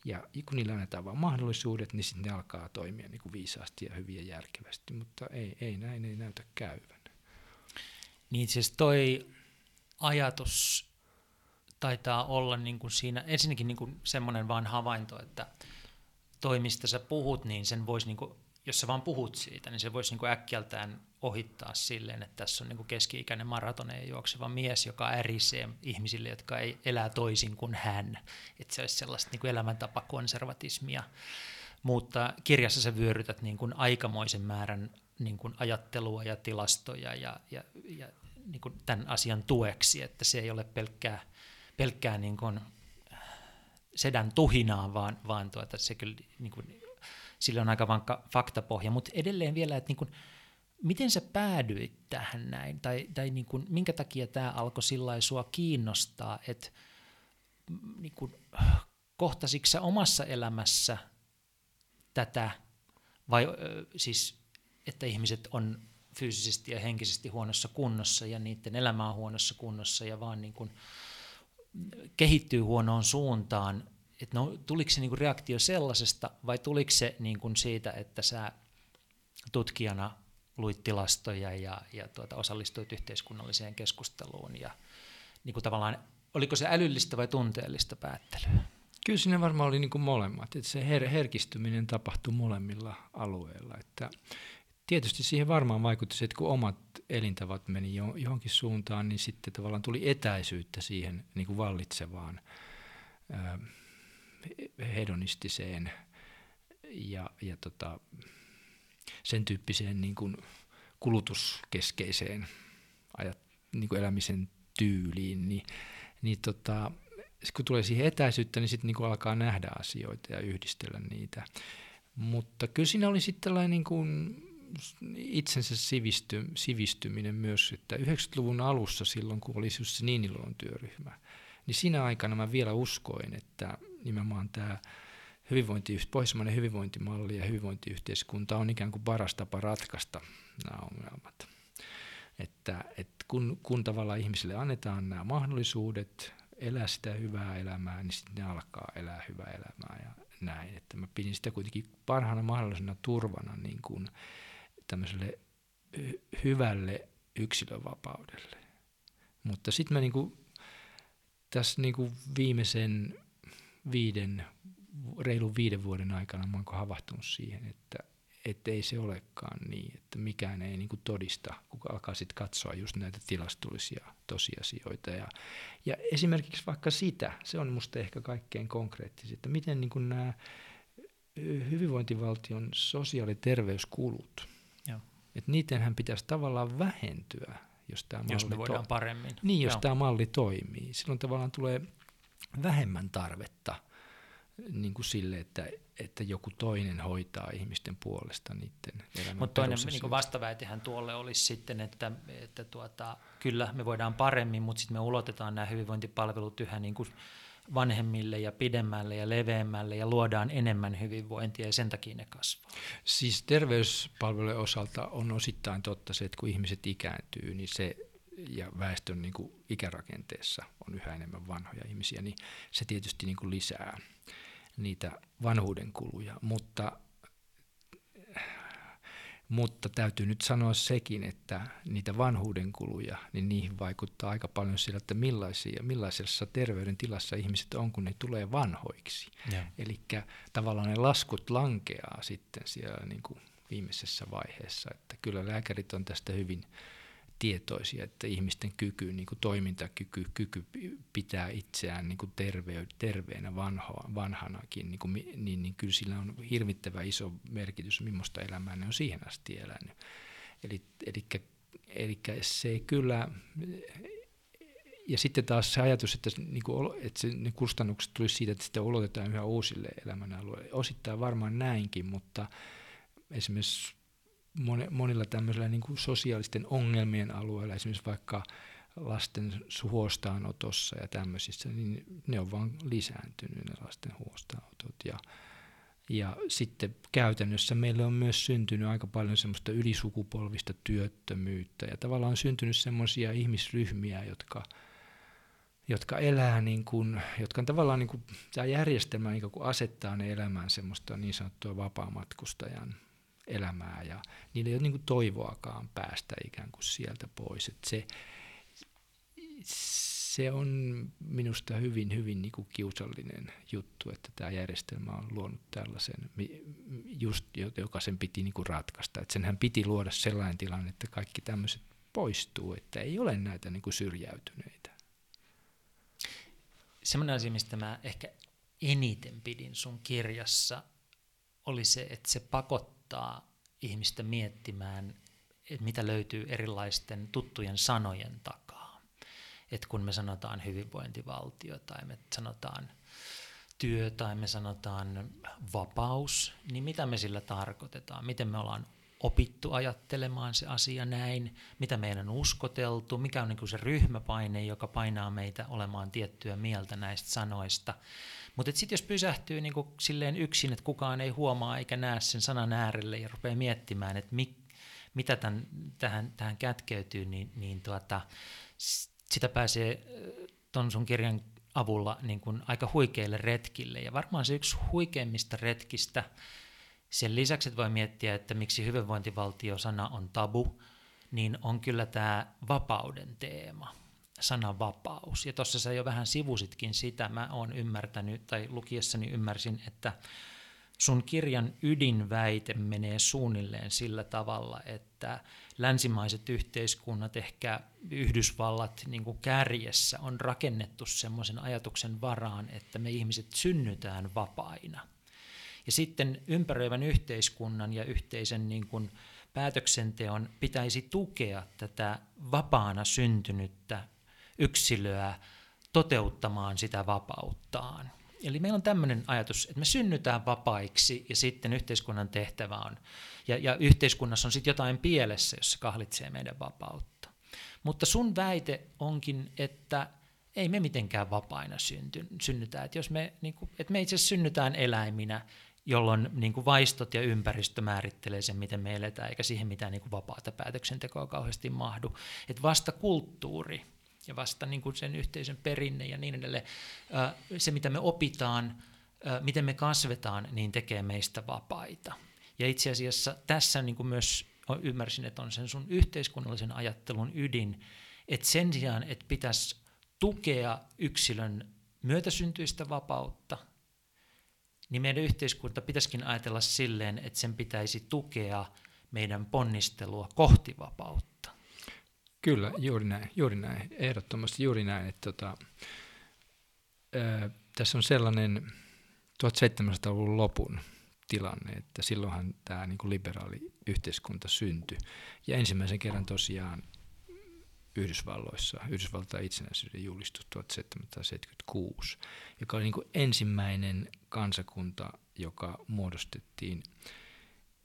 ja kun niillä annetaan vain mahdollisuudet, niin sitten ne alkaa toimia niin kuin viisaasti ja hyvin ja järkevästi, mutta ei, ei näin ei näytä käyvän. Niin siis toi ajatus taitaa olla niin kuin siinä, ensinnäkin niin kuin semmoinen vaan havainto, että toi mistä sä puhut, niin sen voisi, niin jos sä vaan puhut siitä, niin se voisi niin äkkiältään ohittaa silleen, että tässä on niin kuin keski-ikäinen maratoneen juokseva mies, joka ärisee ihmisille, jotka ei elää toisin kuin hän. Että se olisi sellaista niin kuin elämäntapakonservatismia. Mutta kirjassa sä vyörytät niin kuin aikamoisen määrän niin kuin ajattelua ja tilastoja ja, ja, ja niin kuin tämän asian tueksi, että se ei ole pelkkää, pelkkää niin kuin sedän tuhinaa, vaan, vaan tuota, se kyllä, niin kuin, sillä on aika vankka faktapohja, mutta edelleen vielä, että niin kuin, miten sä päädyit tähän näin, tai, tai niin kuin, minkä takia tämä alkoi sillä sua kiinnostaa, että niin kuin, kohtasitko sä omassa elämässä tätä, vai siis, että ihmiset on fyysisesti ja henkisesti huonossa kunnossa ja niiden elämä on huonossa kunnossa ja vaan niin kuin kehittyy huonoon suuntaan, että no, tuliko se niin kuin reaktio sellaisesta vai tuliko se niin kuin siitä, että sä tutkijana luit tilastoja ja, ja tuota, osallistuit yhteiskunnalliseen keskusteluun ja niin kuin tavallaan, oliko se älyllistä vai tunteellista päättelyä? Kyllä siinä varmaan oli niin kuin molemmat, että se her- herkistyminen tapahtui molemmilla alueilla. Että tietysti siihen varmaan vaikutti se, että kun omat elintavat meni johonkin suuntaan, niin sitten tavallaan tuli etäisyyttä siihen niin kuin vallitsevaan hedonistiseen ja, ja tota, sen tyyppiseen niin kuin kulutuskeskeiseen ajat, niin kuin elämisen tyyliin, niin, niin tota, kun tulee siihen etäisyyttä, niin sitten niin alkaa nähdä asioita ja yhdistellä niitä. Mutta kyllä siinä oli sitten tällainen niin kuin itsensä sivisty, sivistyminen myös, että 90-luvun alussa silloin, kun oli se Niinilon työryhmä, niin siinä aikana mä vielä uskoin, että nimenomaan tämä hyvinvointi, pohjoismainen hyvinvointimalli ja hyvinvointiyhteiskunta on ikään kuin paras tapa ratkaista nämä ongelmat. Että, että kun, kun tavallaan ihmisille annetaan nämä mahdollisuudet elää sitä hyvää elämää, niin sitten ne alkaa elää hyvää elämää ja näin. Että mä pidin sitä kuitenkin parhaana mahdollisena turvana niin kuin tämmöiselle hyvälle yksilövapaudelle. Mutta sitten mä niin kuin, tässä niin kuin viimeisen viiden, reilun viiden vuoden aikana mä oon havahtunut siihen, että että ei se olekaan niin, että mikään ei niin todista, kun alkaa sitten katsoa just näitä tilastollisia tosiasioita. Ja, ja esimerkiksi vaikka sitä, se on musta ehkä kaikkein konkreettisin, että miten niin nämä hyvinvointivaltion sosiaali- ja terveyskulut, Joo. että niidenhän pitäisi tavallaan vähentyä, jos tämä malli, jos me voidaan to- paremmin. Niin, jos Joo. tämä malli toimii. Silloin tavallaan tulee vähemmän tarvetta niin kuin sille, että, että joku toinen hoitaa ihmisten puolesta niiden elämän Mutta toinen niin vastaväitehän tuolle olisi sitten, että, että tuota, kyllä me voidaan paremmin, mutta sitten me ulotetaan nämä hyvinvointipalvelut yhä niin kuin vanhemmille ja pidemmälle ja leveämmälle ja luodaan enemmän hyvinvointia ja sen takia ne kasvaa. Siis terveyspalvelujen osalta on osittain totta se, että kun ihmiset ikääntyy, niin se ja väestön niin kuin ikärakenteessa on yhä enemmän vanhoja ihmisiä, niin se tietysti niin kuin lisää niitä vanhuuden kuluja, mutta, mutta täytyy nyt sanoa sekin, että niitä vanhuuden kuluja, niin niihin vaikuttaa aika paljon sillä, että millaisia, millaisessa terveydentilassa ihmiset on, kun ne tulee vanhoiksi. Eli tavallaan ne laskut lankeaa sitten siellä niin kuin viimeisessä vaiheessa, että kyllä lääkärit on tästä hyvin tietoisia, että ihmisten kyky, niin kuin toimintakyky, kyky pitää itseään niin kuin terve, terveenä vanhoa, vanhanakin, niin, kuin, niin, niin kyllä sillä on hirvittävä iso merkitys, millaista elämää ne on siihen asti elänyt. Eli, eli, eli se kyllä, ja sitten taas se ajatus, että, niin kuin, että se, ne kustannukset tulisi siitä, että sitä ulotetaan yhä uusille elämänalueille. Osittain varmaan näinkin, mutta esimerkiksi monilla tämmöisillä niin kuin sosiaalisten ongelmien alueilla, esimerkiksi vaikka lasten huostaanotossa ja tämmöisissä, niin ne on vaan lisääntynyt ne lasten huostaanotot. Ja, ja sitten käytännössä meille on myös syntynyt aika paljon semmoista ylisukupolvista työttömyyttä ja tavallaan on syntynyt semmoisia ihmisryhmiä, jotka, jotka elää niin kuin, jotka on tavallaan niin kuin, tämä järjestelmä niin kuin asettaa ne elämään semmoista niin sanottua vapaamatkustajan elämää ja niillä ei ole niin kuin toivoakaan päästä ikään kuin sieltä pois. Et se, se on minusta hyvin, hyvin niin kuin kiusallinen juttu, että tämä järjestelmä on luonut tällaisen, just, joka sen piti niin kuin ratkaista. Että senhän piti luoda sellainen tilanne, että kaikki tämmöiset poistuu, että ei ole näitä niin kuin syrjäytyneitä. Semmoinen asia, mistä mä ehkä eniten pidin sun kirjassa, oli se, että se pakottaa auttaa ihmistä miettimään, että mitä löytyy erilaisten tuttujen sanojen takaa. Et kun me sanotaan hyvinvointivaltio tai me sanotaan työ tai me sanotaan vapaus, niin mitä me sillä tarkoitetaan? Miten me ollaan opittu ajattelemaan se asia näin, mitä meidän on uskoteltu, mikä on niin se ryhmäpaine, joka painaa meitä olemaan tiettyä mieltä näistä sanoista. Mutta sitten jos pysähtyy niin kuin silleen yksin, että kukaan ei huomaa eikä näe sen sanan äärelle ja rupeaa miettimään, että mi, mitä tämän, tähän, tähän kätkeytyy, niin, niin tuota, sitä pääsee ton sun kirjan avulla niin kuin aika huikeille retkille. Ja varmaan se yksi huikeimmista retkistä, sen lisäksi, että voi miettiä, että miksi hyvinvointivaltio-sana on tabu, niin on kyllä tämä vapauden teema sananvapaus. Ja tuossa sä jo vähän sivusitkin sitä, mä oon ymmärtänyt, tai lukiessani ymmärsin, että sun kirjan ydinväite menee suunnilleen sillä tavalla, että länsimaiset yhteiskunnat, ehkä Yhdysvallat niin kuin kärjessä, on rakennettu semmoisen ajatuksen varaan, että me ihmiset synnytään vapaina. Ja sitten ympäröivän yhteiskunnan ja yhteisen niin kuin päätöksenteon pitäisi tukea tätä vapaana syntynyttä yksilöä toteuttamaan sitä vapauttaan. Eli meillä on tämmöinen ajatus, että me synnytään vapaiksi ja sitten yhteiskunnan tehtävä on, ja, ja yhteiskunnassa on sitten jotain pielessä, jos se kahlitsee meidän vapautta. Mutta sun väite onkin, että ei me mitenkään vapaina synty, synnytä. Että jos me, niin kuin, että me itse synnytään eläiminä, jolloin niin kuin vaistot ja ympäristö määrittelee sen, miten me eletään, eikä siihen mitään niin kuin vapaata päätöksentekoa kauheasti mahdu. Että vasta kulttuuri ja vasta niin kuin sen yhteisön perinne ja niin edelleen, se mitä me opitaan, miten me kasvetaan, niin tekee meistä vapaita. Ja itse asiassa tässä niin kuin myös ymmärsin, että on sen sun yhteiskunnallisen ajattelun ydin, että sen sijaan, että pitäisi tukea yksilön myötäsyntyistä vapautta, niin meidän yhteiskunta pitäisikin ajatella silleen, että sen pitäisi tukea meidän ponnistelua kohti vapautta. Kyllä, juuri näin, juuri näin, ehdottomasti juuri näin. Että tota, ää, tässä on sellainen 1700-luvun lopun tilanne, että silloinhan tämä niin kuin liberaali yhteiskunta syntyi. Ja ensimmäisen kerran tosiaan Yhdysvalloissa, Yhdysvaltain itsenäisyyden julistus 1776, joka oli niin kuin ensimmäinen kansakunta, joka muodostettiin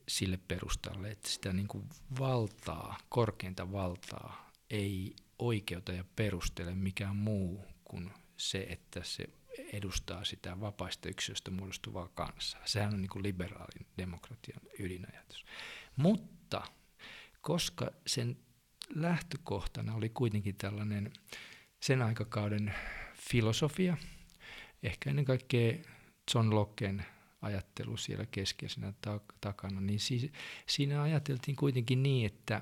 sille perustalle, että sitä niin kuin valtaa, korkeinta valtaa ei oikeuta ja perustele mikään muu kuin se, että se edustaa sitä vapaista yksilöstä muodostuvaa kansaa. Sehän on niin kuin liberaalin demokratian ydinajatus. Mutta koska sen lähtökohtana oli kuitenkin tällainen sen aikakauden filosofia, ehkä ennen kaikkea John Locken ajattelu siellä keskeisenä takana, niin siinä ajateltiin kuitenkin niin, että,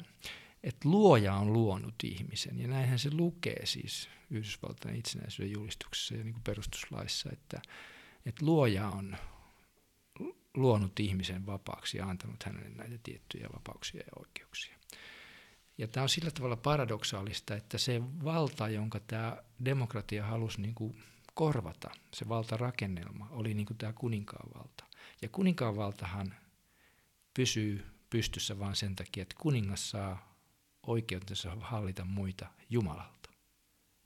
että luoja on luonut ihmisen, ja näinhän se lukee siis Yhdysvaltain itsenäisyyden julistuksessa ja niin kuin perustuslaissa, että, että luoja on luonut ihmisen vapaaksi ja antanut hänelle näitä tiettyjä vapauksia ja oikeuksia. Ja tämä on sillä tavalla paradoksaalista, että se valta, jonka tämä demokratia halusi niin kuin korvata, se valtarakennelma, oli niin kuin tämä kuninkaan valta. Ja kuninkaan valtahan pysyy pystyssä vain sen takia, että kuningas saa oikeutensa hallita muita Jumalalta.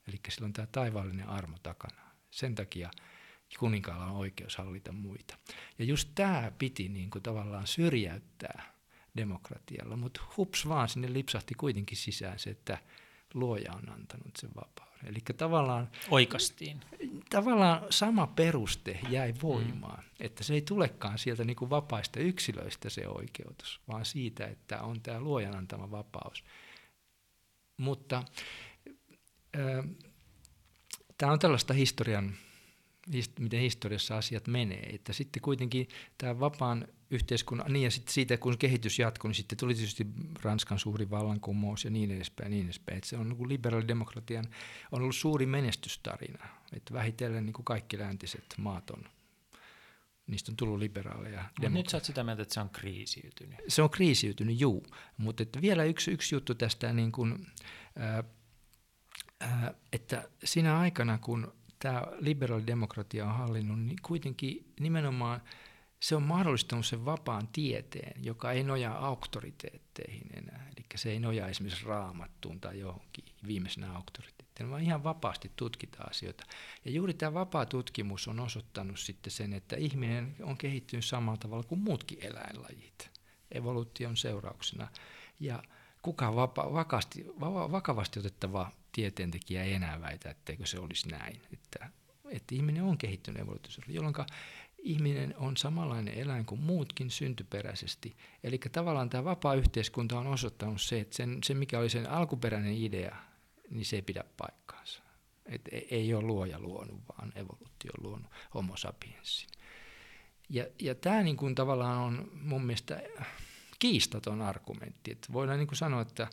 Eli sillä on tämä taivaallinen armo takana. Sen takia kuninkaalla on oikeus hallita muita. Ja just tämä piti niin kuin tavallaan syrjäyttää demokratialla, mutta hups vaan sinne lipsahti kuitenkin sisään se, että luoja on antanut sen vapauden. Eli tavallaan... Oikastiin. Tavallaan sama peruste jäi voimaan, mm. että se ei tulekaan sieltä niin kuin vapaista yksilöistä se oikeutus, vaan siitä, että on tämä luojan antama vapaus. Mutta äh, tämä on tällaista historian miten historiassa asiat menee. Että sitten kuitenkin tämä vapaan yhteiskunnan, niin ja sitten siitä kun kehitys jatkuu, niin sitten tuli tietysti Ranskan suuri vallankumous ja niin edespäin. Niin edespäin. Että se on niin liberaalidemokratian on ollut suuri menestystarina. Että vähitellen niin kuin kaikki läntiset maat on niistä on tullut liberaaleja. No nyt sä oot sitä mieltä, että se on kriisiytynyt. Se on kriisiytynyt, juu. Mutta vielä yksi, yksi juttu tästä, niin kuin, ää, ää, että siinä aikana, kun tämä liberaalidemokratia on hallinnut, niin kuitenkin nimenomaan se on mahdollistanut sen vapaan tieteen, joka ei nojaa auktoriteetteihin enää. Eli se ei nojaa esimerkiksi raamattuun tai johonkin viimeisenä auktoriteettiin, vaan ihan vapaasti tutkita asioita. Ja juuri tämä vapaa tutkimus on osoittanut sitten sen, että ihminen on kehittynyt samalla tavalla kuin muutkin eläinlajit evoluution seurauksena. Ja kukaan vapa- vakasti, va- vakavasti otettava tieteentekijä ei enää väitä, etteikö se olisi näin. Että, että ihminen on kehittynyt evoluutioisesti, jolloin ihminen on samanlainen eläin kuin muutkin syntyperäisesti. Eli tavallaan tämä vapaa yhteiskunta on osoittanut se, että sen, se mikä oli sen alkuperäinen idea, niin se ei pidä paikkaansa. Et ei ole luoja luonut, vaan evoluutio on luonut homo sapiensin. Ja, ja tämä niin kuin tavallaan on mun mielestä kiistaton argumentti. Että voidaan niin kuin sanoa, että,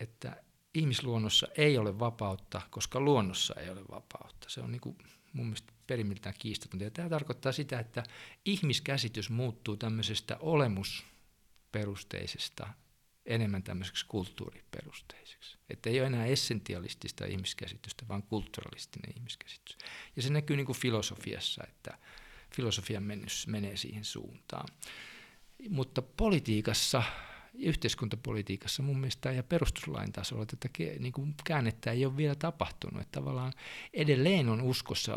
että ihmisluonnossa ei ole vapautta, koska luonnossa ei ole vapautta. Se on niin kuin mun mielestä perimmiltään kiistatonta. Ja tämä tarkoittaa sitä, että ihmiskäsitys muuttuu tämmöisestä olemusperusteisesta enemmän tämmöiseksi kulttuuriperusteiseksi. Että ei ole enää essentialistista ihmiskäsitystä, vaan kulturalistinen ihmiskäsitys. Ja se näkyy niin kuin filosofiassa, että filosofia menee siihen suuntaan. Mutta politiikassa yhteiskuntapolitiikassa mun mielestä ja perustuslain tasolla tätä niin kuin käännettä ei ole vielä tapahtunut. Että tavallaan edelleen on uskossa,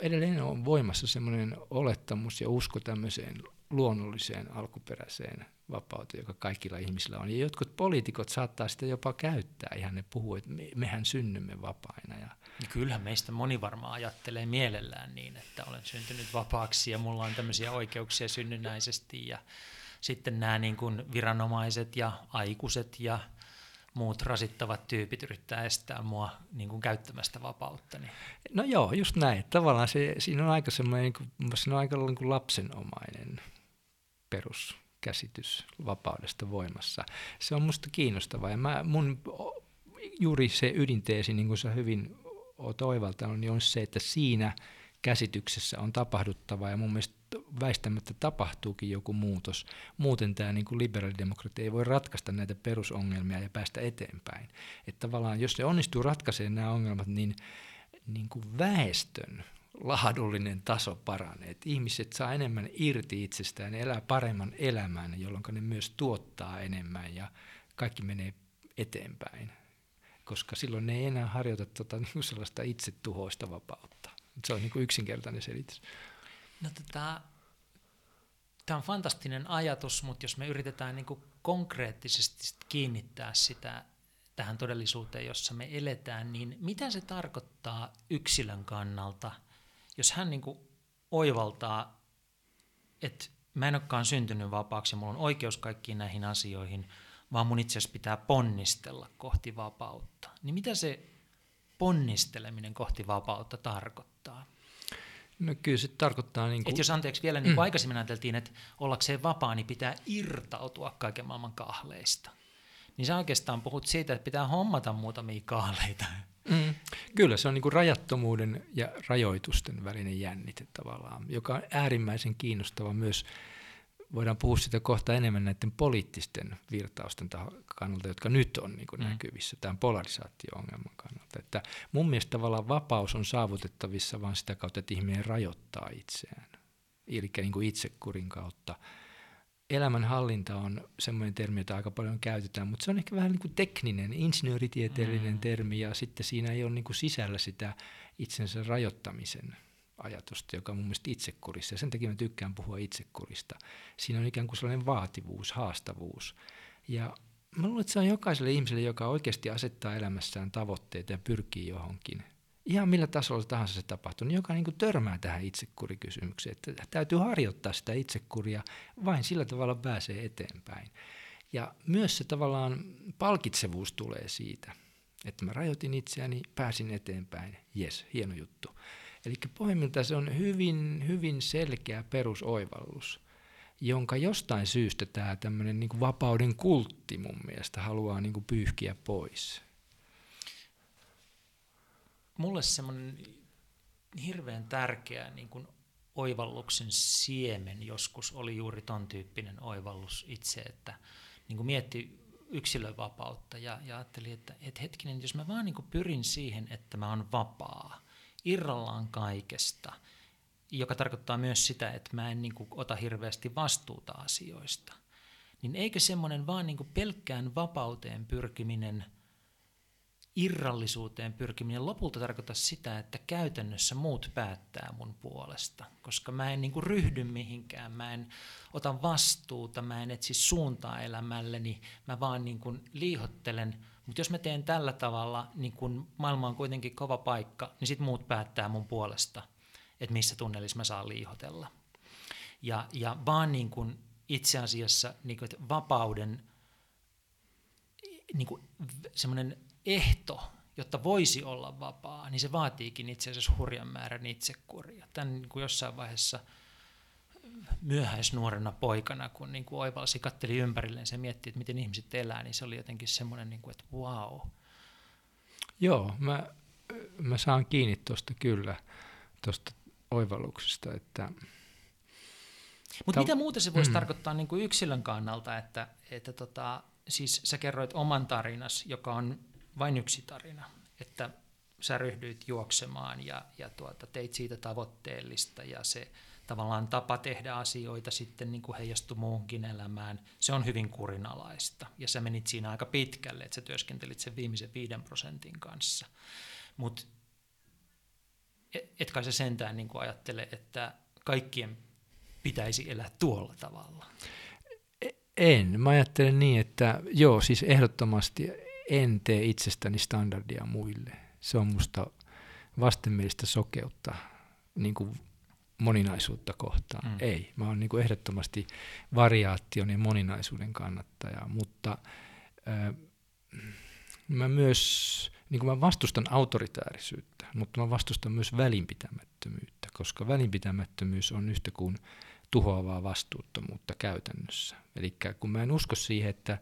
edelleen on voimassa semmoinen olettamus ja usko tämmöiseen luonnolliseen alkuperäiseen vapauteen, joka kaikilla ihmisillä on. Ja jotkut poliitikot saattaa sitä jopa käyttää. Ihan ne puhuu, että mehän synnymme vapaina. Ja Kyllähän meistä moni varmaan ajattelee mielellään niin, että olen syntynyt vapaaksi ja mulla on tämmöisiä oikeuksia synnynnäisesti ja sitten nämä niin kuin viranomaiset ja aikuiset ja muut rasittavat tyypit yrittää estää mua niin kuin käyttämästä vapautta. Niin. No joo, just näin. Tavallaan se, siinä on aika semmoinen, niin siinä on aika niin kuin lapsenomainen peruskäsitys vapaudesta voimassa. Se on musta kiinnostavaa ja mä, mun juuri se ydinteesi, niin kuin sä hyvin oot oivaltanut, niin on se, että siinä käsityksessä on tapahduttava ja mun mielestä väistämättä tapahtuukin joku muutos. Muuten tämä niin kuin liberaalidemokratia ei voi ratkaista näitä perusongelmia ja päästä eteenpäin. Että tavallaan jos se onnistuu ratkaisemaan nämä ongelmat, niin, niin kuin väestön laadullinen taso paranee. Että ihmiset saa enemmän irti itsestään, elää paremman elämän, jolloin ne myös tuottaa enemmän ja kaikki menee eteenpäin. Koska silloin ne ei enää harjoita tota, niin sellaista itsetuhoista vapautta. Se on niin kuin yksinkertainen selitys. No tota, tämä on fantastinen ajatus, mutta jos me yritetään niin kuin konkreettisesti kiinnittää sitä tähän todellisuuteen, jossa me eletään, niin mitä se tarkoittaa yksilön kannalta, jos hän niin kuin oivaltaa, että mä en olekaan syntynyt vapaaksi, mulla on oikeus kaikkiin näihin asioihin, vaan mun itse asiassa pitää ponnistella kohti vapautta. Niin mitä se ponnisteleminen kohti vapautta tarkoittaa? No kyllä se tarkoittaa... Niin kuin... Et jos anteeksi vielä, niin kuin mm. aikaisemmin ajateltiin, että ollakseen vapaa, niin pitää irtautua kaiken maailman kahleista. Niin sä oikeastaan puhut siitä, että pitää hommata muutamia kahleita. Mm. Kyllä, se on niin kuin rajattomuuden ja rajoitusten välinen jännite tavallaan, joka on äärimmäisen kiinnostava myös voidaan puhua sitä kohta enemmän näiden poliittisten virtausten kannalta, jotka nyt on niin mm. näkyvissä, tämän polarisaatio-ongelman kannalta. Että mun mielestä tavallaan vapaus on saavutettavissa vain sitä kautta, että ihminen rajoittaa itseään, eli niin kuin itsekurin kautta. Elämänhallinta on semmoinen termi, jota aika paljon käytetään, mutta se on ehkä vähän niin kuin tekninen, insinööritieteellinen mm. termi, ja sitten siinä ei ole niin kuin sisällä sitä itsensä rajoittamisen ajatusta, joka on mun mielestä itsekurissa. Ja sen takia mä tykkään puhua itsekurista. Siinä on ikään kuin sellainen vaativuus, haastavuus. Ja mä luulen, että se on jokaiselle ihmiselle, joka oikeasti asettaa elämässään tavoitteita ja pyrkii johonkin. Ihan millä tasolla tahansa se tapahtuu, niin joka niin kuin törmää tähän itsekurikysymykseen. Että täytyy harjoittaa sitä itsekuria, vain sillä tavalla pääsee eteenpäin. Ja myös se tavallaan palkitsevuus tulee siitä, että mä rajoitin itseäni, pääsin eteenpäin, jes, hieno juttu. Eli pohjimmiltaan se on hyvin, hyvin selkeä perusoivallus, jonka jostain syystä tämä tämmöinen niin vapauden kultti mun mielestä haluaa niin kuin pyyhkiä pois. Mulle semmoinen hirveän tärkeä niin kuin oivalluksen siemen joskus oli juuri ton tyyppinen oivallus itse, että niin kuin mietti yksilövapautta ja, ja ajatteli, että, että hetkinen, jos mä vaan niin kuin pyrin siihen, että mä oon vapaa, irrallaan kaikesta, joka tarkoittaa myös sitä, että mä en niin kuin, ota hirveästi vastuuta asioista, niin eikö semmoinen vaan niin kuin pelkkään vapauteen pyrkiminen, irrallisuuteen pyrkiminen lopulta tarkoita sitä, että käytännössä muut päättää mun puolesta, koska mä en niin kuin ryhdy mihinkään, mä en ota vastuuta, mä en etsi suuntaa elämälleni, mä vaan niin kuin liihottelen – mutta jos mä teen tällä tavalla, niin kun maailma on kuitenkin kova paikka, niin sitten muut päättää mun puolesta, että missä tunnelissa mä saan liihotella. Ja, ja vaan niin kun itse asiassa niin kun, vapauden niin semmoinen ehto, jotta voisi olla vapaa, niin se vaatiikin itse asiassa hurjan määrän itsekuria. Tämän niin jossain vaiheessa – myöhäisnuorena poikana, kun niin kuin oivalsi, katteli ympärilleen ja mietti, että miten ihmiset elää, niin se oli jotenkin semmoinen, niin kuin, että wow. Joo, mä, mä saan kiinni tuosta kyllä, tuosta oivalluksesta, että mutta mitä muuta se voisi mm. tarkoittaa niin kuin yksilön kannalta, että, että tota, siis sä kerroit oman tarinas, joka on vain yksi tarina, että sä ryhdyit juoksemaan ja, ja tuota, teit siitä tavoitteellista ja se tavallaan tapa tehdä asioita sitten niin kuin heijastui muuhunkin elämään, se on hyvin kurinalaista. Ja sä menit siinä aika pitkälle, että sä työskentelit sen viimeisen viiden prosentin kanssa. Mutta et, et kai sä sentään niin kuin ajattele, että kaikkien pitäisi elää tuolla tavalla. En. Mä ajattelen niin, että joo, siis ehdottomasti en tee itsestäni standardia muille. Se on musta vastenmielistä sokeutta niin kuin moninaisuutta kohtaan. Mm. Ei, mä oon niin kuin ehdottomasti variaation ja moninaisuuden kannattaja, mutta äh, mä myös, niin kuin mä vastustan autoritäärisyyttä, mutta mä vastustan myös välinpitämättömyyttä, koska välinpitämättömyys on yhtä kuin tuhoavaa vastuuttomuutta käytännössä. Eli kun mä en usko siihen, että,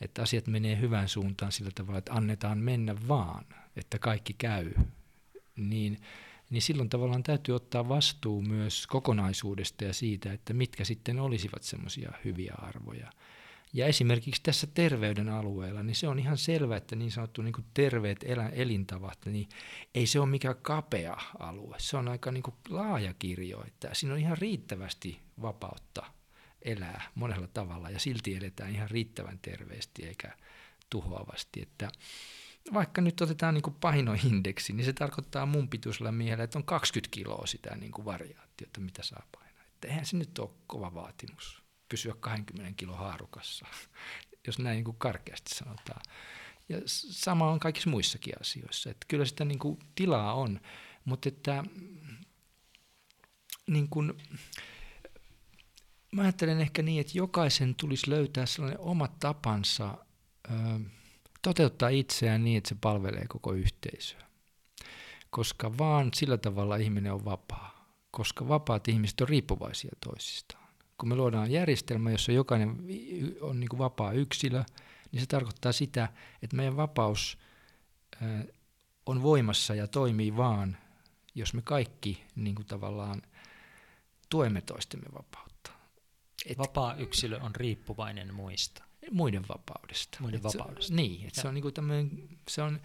että asiat menee hyvään suuntaan sillä tavalla, että annetaan mennä vaan, että kaikki käy, niin, niin silloin tavallaan täytyy ottaa vastuu myös kokonaisuudesta ja siitä, että mitkä sitten olisivat semmoisia hyviä arvoja. Ja esimerkiksi tässä terveyden alueella, niin se on ihan selvä, että niin sanottu niin terveet elintavat, niin ei se ole mikään kapea alue. Se on aika niin laaja kirjo, että siinä on ihan riittävästi vapautta elää monella tavalla ja silti eletään ihan riittävän terveesti eikä tuhoavasti. Että vaikka nyt otetaan niin painoindeksi, niin se tarkoittaa mun pituisella miehellä, että on 20 kiloa sitä niin variaatiota, mitä saa painaa. Että eihän se nyt ole kova vaatimus pysyä 20 kilo haarukassa, jos näin niin kuin karkeasti sanotaan. Ja sama on kaikissa muissakin asioissa. Että kyllä sitä niin kuin tilaa on, mutta että niin kuin, mä ajattelen ehkä niin, että jokaisen tulisi löytää sellainen oma tapansa toteuttaa itseään niin, että se palvelee koko yhteisöä. Koska vaan sillä tavalla ihminen on vapaa. Koska vapaat ihmiset on riippuvaisia toisistaan kun me luodaan järjestelmä, jossa jokainen on niin kuin vapaa yksilö, niin se tarkoittaa sitä, että meidän vapaus on voimassa ja toimii vaan, jos me kaikki niin kuin tavallaan tuemme toistemme vapautta. Et Vapaa yksilö on riippuvainen muista. Muiden vapaudesta. Muiden et vapaudesta. Se, niin, että se on, niin kuin se on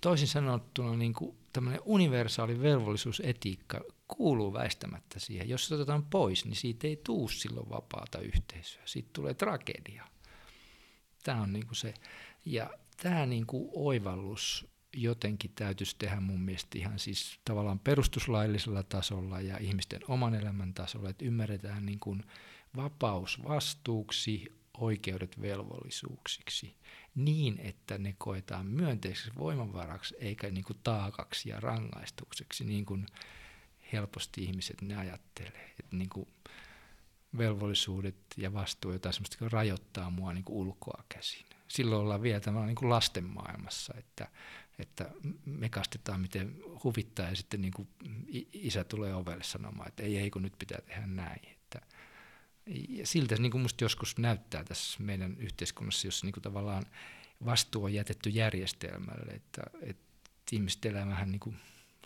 toisin sanottuna niin kuin tämmöinen universaali velvollisuusetiikka kuuluu väistämättä siihen. Jos se otetaan pois, niin siitä ei tuu silloin vapaata yhteisöä. Siitä tulee tragedia. Tämä on niin kuin se. Ja tämä niin kuin oivallus jotenkin täytyisi tehdä mun mielestä ihan siis tavallaan perustuslaillisella tasolla ja ihmisten oman elämän tasolla, että ymmärretään niin kuin vapaus vastuuksi, oikeudet velvollisuuksiksi niin, että ne koetaan myönteiseksi voimavaraksi eikä niin kuin taakaksi ja rangaistukseksi, niin kuin helposti ihmiset ne ajattelee. Että niin kuin velvollisuudet ja vastuu jotain sellaista rajoittaa mua niin kuin ulkoa käsin. Silloin ollaan vielä tämä niin kuin lasten maailmassa, että, että me kastetaan miten huvittaa ja sitten niin kuin isä tulee ovelle sanomaan, että ei, ei kun nyt pitää tehdä näin. Ja siltä niin kuin musta joskus näyttää tässä meidän yhteiskunnassa, jossa niin kuin tavallaan vastuu on jätetty järjestelmälle, että, että ihmiset elää vähän niin kuin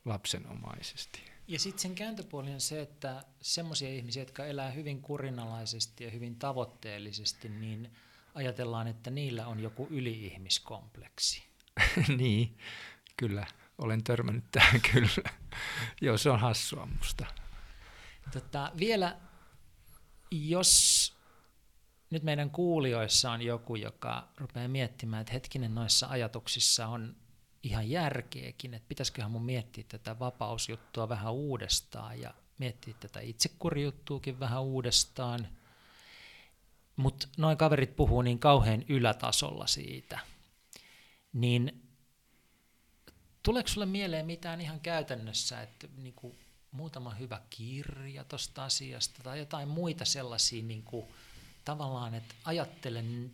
lapsenomaisesti. Ja sitten sen kääntöpuoli on se, että semmoisia ihmisiä, jotka elää hyvin kurinalaisesti ja hyvin tavoitteellisesti, niin ajatellaan, että niillä on joku yliihmiskompleksi. niin, kyllä. Olen törmännyt tähän kyllä. Joo, se on hassua musta. Tota, vielä, jos nyt meidän kuulijoissa on joku, joka rupeaa miettimään, että hetkinen noissa ajatuksissa on ihan järkeäkin, että pitäisiköhän mun miettiä tätä vapausjuttua vähän uudestaan ja miettiä tätä itsekurjuttuukin vähän uudestaan. Mutta noin kaverit puhuu niin kauhean ylätasolla siitä. Niin tuleeko sulle mieleen mitään ihan käytännössä, että niinku muutama hyvä kirja tuosta asiasta tai jotain muita sellaisia niinku, tavallaan, että ajattelen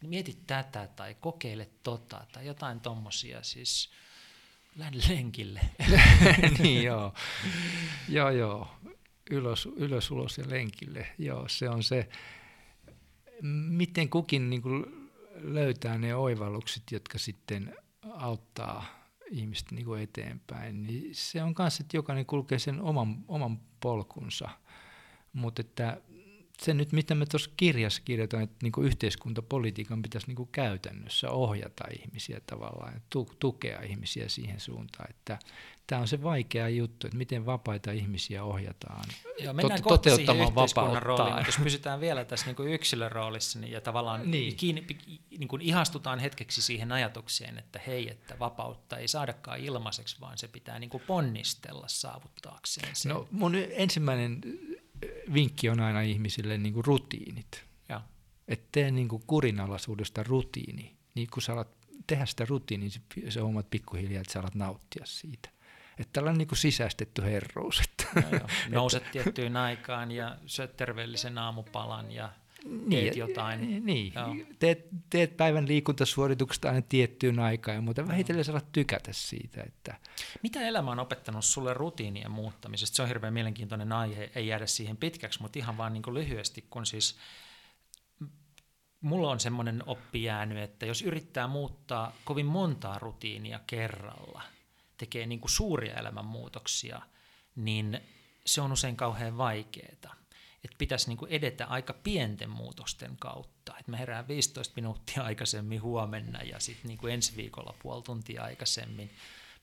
mieti tätä tai kokeile tota tai jotain tommosia, siis lähde lenkille. niin joo, joo joo, ylös, ylös, ulos ja lenkille, joo se on se, miten kukin niin kuin löytää ne oivallukset, jotka sitten auttaa ihmistä niin kuin eteenpäin, niin se on kanssa, että jokainen kulkee sen oman, oman polkunsa, mutta että se nyt, mitä me tuossa kirjassa kirjoitan, että niin yhteiskuntapolitiikan pitäisi niin käytännössä ohjata ihmisiä tavallaan ja tu- tukea ihmisiä siihen suuntaan, että tämä on se vaikea juttu, että miten vapaita ihmisiä ohjataan Joo, mennään tot- toteuttamaan yhteiskunnan rooliin, jos pysytään vielä tässä niin yksilön roolissa niin, ja tavallaan Niin. Kiinni, niin kuin ihastutaan hetkeksi siihen ajatukseen, että hei, että vapautta ei saadakaan ilmaiseksi, vaan se pitää niin ponnistella saavuttaakseen sen. No mun ensimmäinen vinkki on aina ihmisille niin kuin rutiinit. Joo. Että tee niin kuin kurinalaisuudesta rutiini. Niin kun sä alat tehdä sitä rutiiniä, niin sä huomaat pikkuhiljaa, että sä alat nauttia siitä. Että tällainen niin kuin sisäistetty herrous. Että No joo. Nouset tiettyyn aikaan ja syöt terveellisen aamupalan ja teet jotain. Niin, Joo. teet, teet päivän liikuntasuoritukset aina tiettyyn aikaan muuten vähitellen sä alat tykätä siitä. Että Mitä elämä on opettanut sulle rutiinien muuttamisesta? Se on hirveän mielenkiintoinen aihe, ei jäädä siihen pitkäksi, mutta ihan vaan niin kuin lyhyesti, kun siis mulla on semmoinen oppi jäänyt, että jos yrittää muuttaa kovin montaa rutiinia kerralla, tekee niin kuin suuria elämänmuutoksia, niin se on usein kauhean vaikeaa. Että pitäisi niin kuin edetä aika pienten muutosten kautta. Että mä herään 15 minuuttia aikaisemmin huomenna ja sitten niin ensi viikolla puoli tuntia aikaisemmin.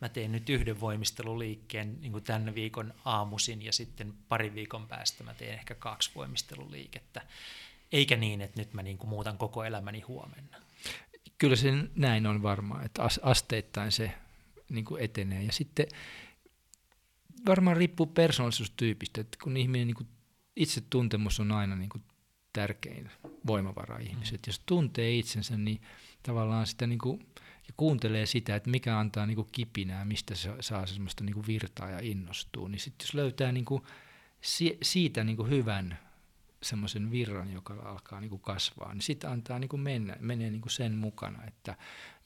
Mä teen nyt yhden voimisteluliikkeen niin kuin tänne viikon aamusin ja sitten parin viikon päästä mä teen ehkä kaksi voimisteluliikettä. Eikä niin, että nyt mä niin kuin muutan koko elämäni huomenna. kyllä se näin on varmaan, että as- asteittain se niin kuin etenee. Ja sitten varmaan riippuu persoonallisuustyypistä, että kun ihminen niin kuin itsetuntemus on aina niin kuin tärkein voimavara ihmiset. Jos tuntee itsensä, niin tavallaan sitä niin kuin, ja kuuntelee sitä, että mikä antaa niin kuin kipinää, mistä se saa semmoista niin kuin virtaa ja innostuu, niin sitten jos löytää niin kuin si- siitä niin kuin hyvän semmoisen virran, joka alkaa niin kuin kasvaa, niin sitten antaa niin kuin mennä, menee niin kuin sen mukana, että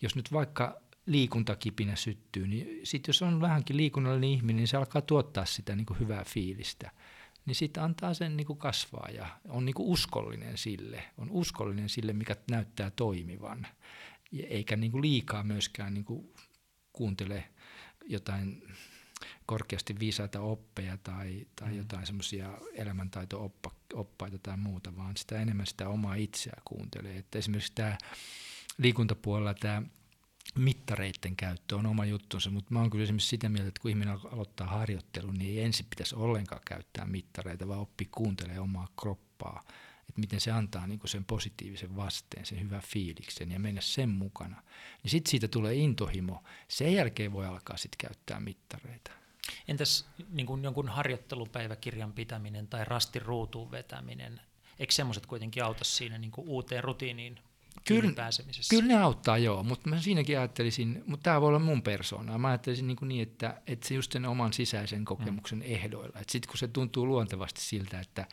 jos nyt vaikka liikuntakipinä syttyy, niin sitten jos on vähänkin liikunnallinen ihminen, niin se alkaa tuottaa sitä niin kuin hyvää fiilistä, niin sitten antaa sen niin kuin kasvaa ja on niin kuin uskollinen sille, on uskollinen sille, mikä näyttää toimivan, ja eikä niin kuin liikaa myöskään niin kuin kuuntele jotain korkeasti viisaita oppeja tai, tai mm. jotain semmoisia elämäntaito-oppaita tai muuta, vaan sitä enemmän sitä omaa itseä kuuntelee. Että esimerkiksi tämä liikuntapuolella tämä mittareiden käyttö on oma juttunsa, mutta mä oon kyllä esimerkiksi sitä mieltä, että kun ihminen al- aloittaa harjoittelun, niin ei ensin pitäisi ollenkaan käyttää mittareita, vaan oppia kuuntelemaan omaa kroppaa, että miten se antaa niin sen positiivisen vasteen, sen hyvän fiiliksen ja mennä sen mukana. Niin sitten siitä tulee intohimo. Sen jälkeen voi alkaa sitten käyttää mittareita. Entäs niin kuin jonkun harjoittelupäiväkirjan pitäminen tai rastin ruutuun vetäminen, eikö semmoiset kuitenkin auta siinä niin kuin uuteen rutiiniin Kyllä- pääsemisessä? Kyllä ne auttaa, joo, mutta mä siinäkin ajattelisin, mutta tämä voi olla mun persoonaa. Mä ajattelisin niin, kuin niin että, että se just sen oman sisäisen kokemuksen mm. ehdoilla. Sitten kun se tuntuu luontevasti siltä, että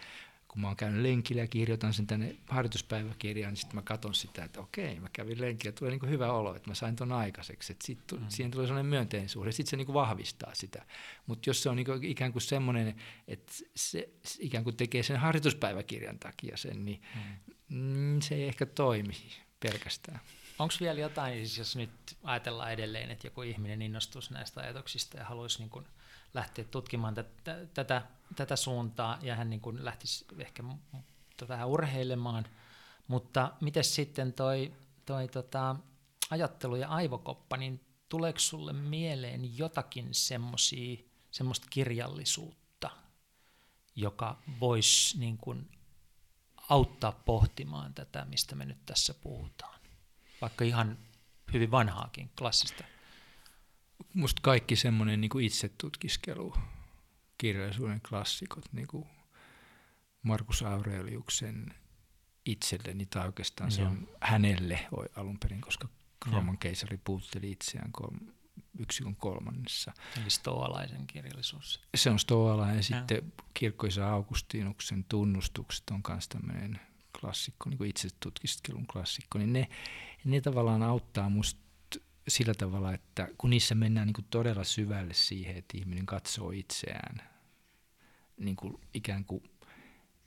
kun mä oon käynyt lenkillä ja kirjoitan sen tänne harjoituspäiväkirjaan, niin sitten mä katson sitä, että okei, mä kävin lenkillä, tulee niin kuin hyvä olo, että mä sain ton aikaiseksi. Että sit, mm. siihen tulee sellainen myönteinen suhde, sitten se niin kuin vahvistaa sitä. Mutta jos se on niin kuin ikään kuin semmoinen, että se se ikään kuin tekee sen harjoituspäiväkirjan takia sen, niin mm. Se ei ehkä toimi pelkästään. Onko vielä jotain, siis jos nyt ajatellaan edelleen, että joku ihminen innostuisi näistä ajatuksista ja haluaisi niin kuin lähteä tutkimaan tätä, tätä, tätä suuntaa ja hän niin kuin lähtisi ehkä m- vähän urheilemaan, mutta miten sitten toi, toi tota, ajattelu ja aivokoppa, niin tuleeko sulle mieleen jotakin semmosia, semmoista kirjallisuutta, joka voisi niin auttaa pohtimaan tätä, mistä me nyt tässä puhutaan? Vaikka ihan hyvin vanhaakin, klassista. Musta kaikki semmoinen niin itsetutkiskelu, kirjallisuuden klassikot, niin kuin Markus Aureliuksen itselleni, tai oikeastaan se Joo. on hänelle alun perin, koska. Rooman keisari puutteli itseään yksikön kolmannessa. Eli stoalaisen kirjallisuus. Se on stoalainen, ja sitten kirkkoisa Augustinuksen tunnustukset on myös tämmöinen klassikko, niin kuin itsetutkiskelun klassikko, niin ne, ne tavallaan auttaa musta sillä tavalla, että kun niissä mennään niin kuin todella syvälle siihen, että ihminen katsoo itseään niin kuin ikään kuin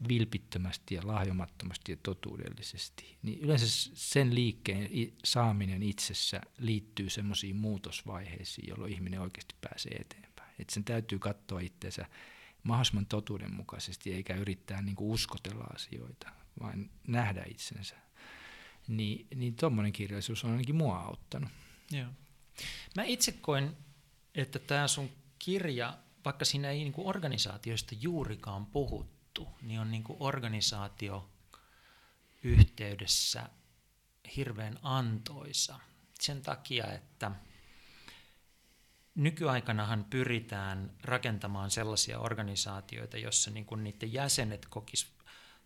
vilpittömästi ja lahjomattomasti ja totuudellisesti, niin yleensä sen liikkeen saaminen itsessä liittyy semmoisiin muutosvaiheisiin, jolloin ihminen oikeasti pääsee eteenpäin. Et sen täytyy katsoa itseensä mahdollisimman totuudenmukaisesti, eikä yrittää niin kuin uskotella asioita, vaan nähdä itsensä. Niin, niin tuommoinen kirjallisuus on ainakin mua auttanut. Joo. Mä itse koen, että tämä sun kirja, vaikka siinä ei niinku organisaatioista juurikaan puhuttu, niin on niinku organisaatio yhteydessä hirveän antoisa. Sen takia, että nykyaikanahan pyritään rakentamaan sellaisia organisaatioita, jossa niinku niiden jäsenet kokis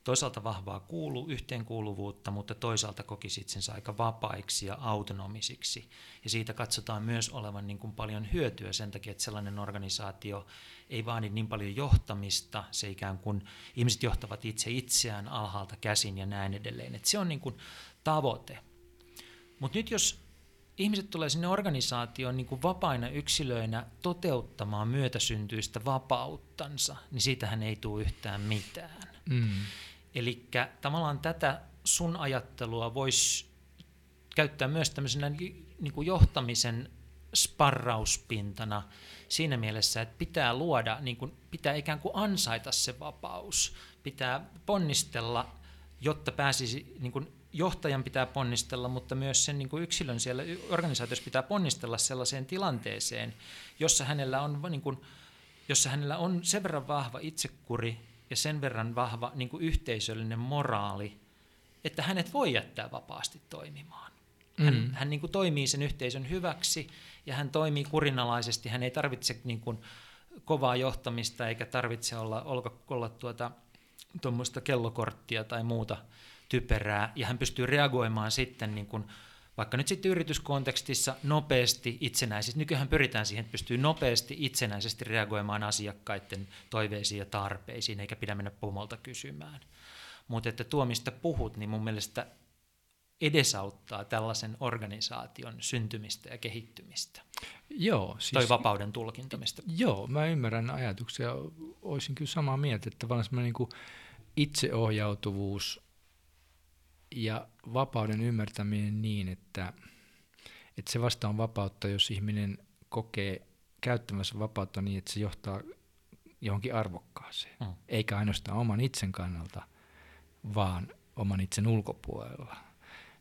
toisaalta vahvaa kuulu, yhteenkuuluvuutta, mutta toisaalta kokisi itsensä aika vapaiksi ja autonomisiksi. Ja siitä katsotaan myös olevan niin kuin paljon hyötyä sen takia, että sellainen organisaatio ei vaadi niin paljon johtamista, se ikään kuin ihmiset johtavat itse itseään alhaalta käsin ja näin edelleen. Että se on niin kuin tavoite. Mutta nyt jos ihmiset tulee sinne organisaatioon niin kuin vapaina yksilöinä toteuttamaan myötäsyntyistä vapauttansa, niin siitähän ei tule yhtään mitään. Mm. Eli tavallaan tätä sun ajattelua voisi käyttää myös tämmöisenä niin kuin johtamisen sparrauspintana siinä mielessä, että pitää luoda, niin kuin, pitää ikään kuin ansaita se vapaus, pitää ponnistella, jotta pääsisi, niin kuin johtajan pitää ponnistella, mutta myös sen niin kuin yksilön siellä organisaatiossa pitää ponnistella sellaiseen tilanteeseen, jossa hänellä on, niin kuin, jossa hänellä on sen verran vahva itsekuri, ja sen verran vahva niin kuin yhteisöllinen moraali, että hänet voi jättää vapaasti toimimaan. Hän, mm. hän niin kuin toimii sen yhteisön hyväksi ja hän toimii kurinalaisesti. Hän ei tarvitse niin kuin kovaa johtamista eikä tarvitse olla, olla, olla tuota, tuommoista kellokorttia tai muuta typerää. Ja hän pystyy reagoimaan sitten niin kuin vaikka nyt sitten yrityskontekstissa nopeasti itsenäisesti, nykyään pyritään siihen, että pystyy nopeasti itsenäisesti reagoimaan asiakkaiden toiveisiin ja tarpeisiin, eikä pidä mennä pomolta kysymään. Mutta että tuo, mistä puhut, niin mun mielestä edesauttaa tällaisen organisaation syntymistä ja kehittymistä. Joo. Siis, Toi vapauden tulkintamista. Joo, mä ymmärrän ajatuksia. Olisin kyllä samaa mieltä, että tavallaan semmoinen niin itseohjautuvuus ja vapauden ymmärtäminen niin, että, että se vasta on vapautta, jos ihminen kokee käyttämässä vapautta niin, että se johtaa johonkin arvokkaaseen. Mm. Eikä ainoastaan oman itsen kannalta, vaan oman itsen ulkopuolella.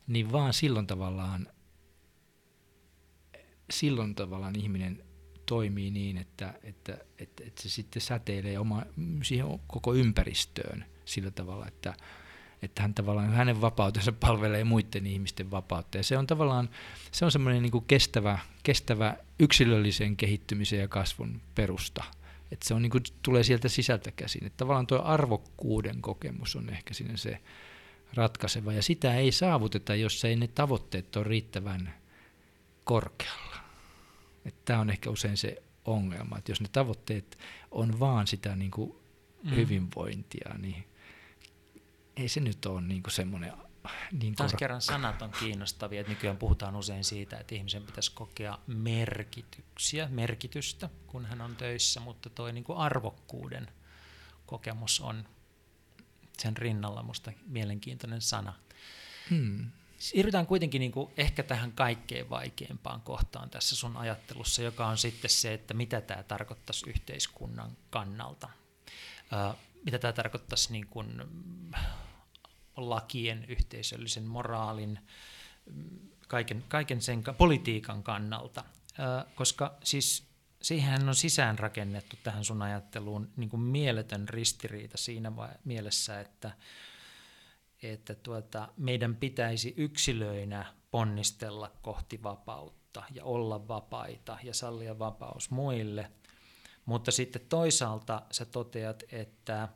Niin vaan silloin tavallaan, silloin tavallaan ihminen toimii niin, että, että, että, että se sitten säteilee oma, siihen koko ympäristöön sillä tavalla, että että hän tavallaan, hänen vapautensa palvelee muiden ihmisten vapautta. Ja se on tavallaan, se on semmoinen niin kestävä, kestävä yksilöllisen kehittymisen ja kasvun perusta. Että se on niin kuin, tulee sieltä sisältä käsin. Että tavallaan tuo arvokkuuden kokemus on ehkä sinne se ratkaiseva. Ja sitä ei saavuteta, jos ei ne tavoitteet ole riittävän korkealla. Tämä on ehkä usein se ongelma, että jos ne tavoitteet on vaan sitä niin kuin mm. hyvinvointia, niin ei se nyt ole niin semmoinen niin Taas kerran sanat on kiinnostavia, että nykyään puhutaan usein siitä, että ihmisen pitäisi kokea merkityksiä, merkitystä, kun hän on töissä, mutta tuo niin arvokkuuden kokemus on sen rinnalla musta mielenkiintoinen sana. Hmm. Siirrytään kuitenkin niin kuin ehkä tähän kaikkein vaikeimpaan kohtaan tässä sun ajattelussa, joka on sitten se, että mitä tämä tarkoittaisi yhteiskunnan kannalta. Uh, mitä tämä tarkoittaisi niin kuin lakien, yhteisöllisen moraalin, kaiken, kaiken sen politiikan kannalta, koska siis siihen on sisäänrakennettu tähän sun ajatteluun niin kuin mieletön ristiriita siinä mielessä, että, että tuota, meidän pitäisi yksilöinä ponnistella kohti vapautta ja olla vapaita ja sallia vapaus muille, mutta sitten toisaalta sä toteat, että –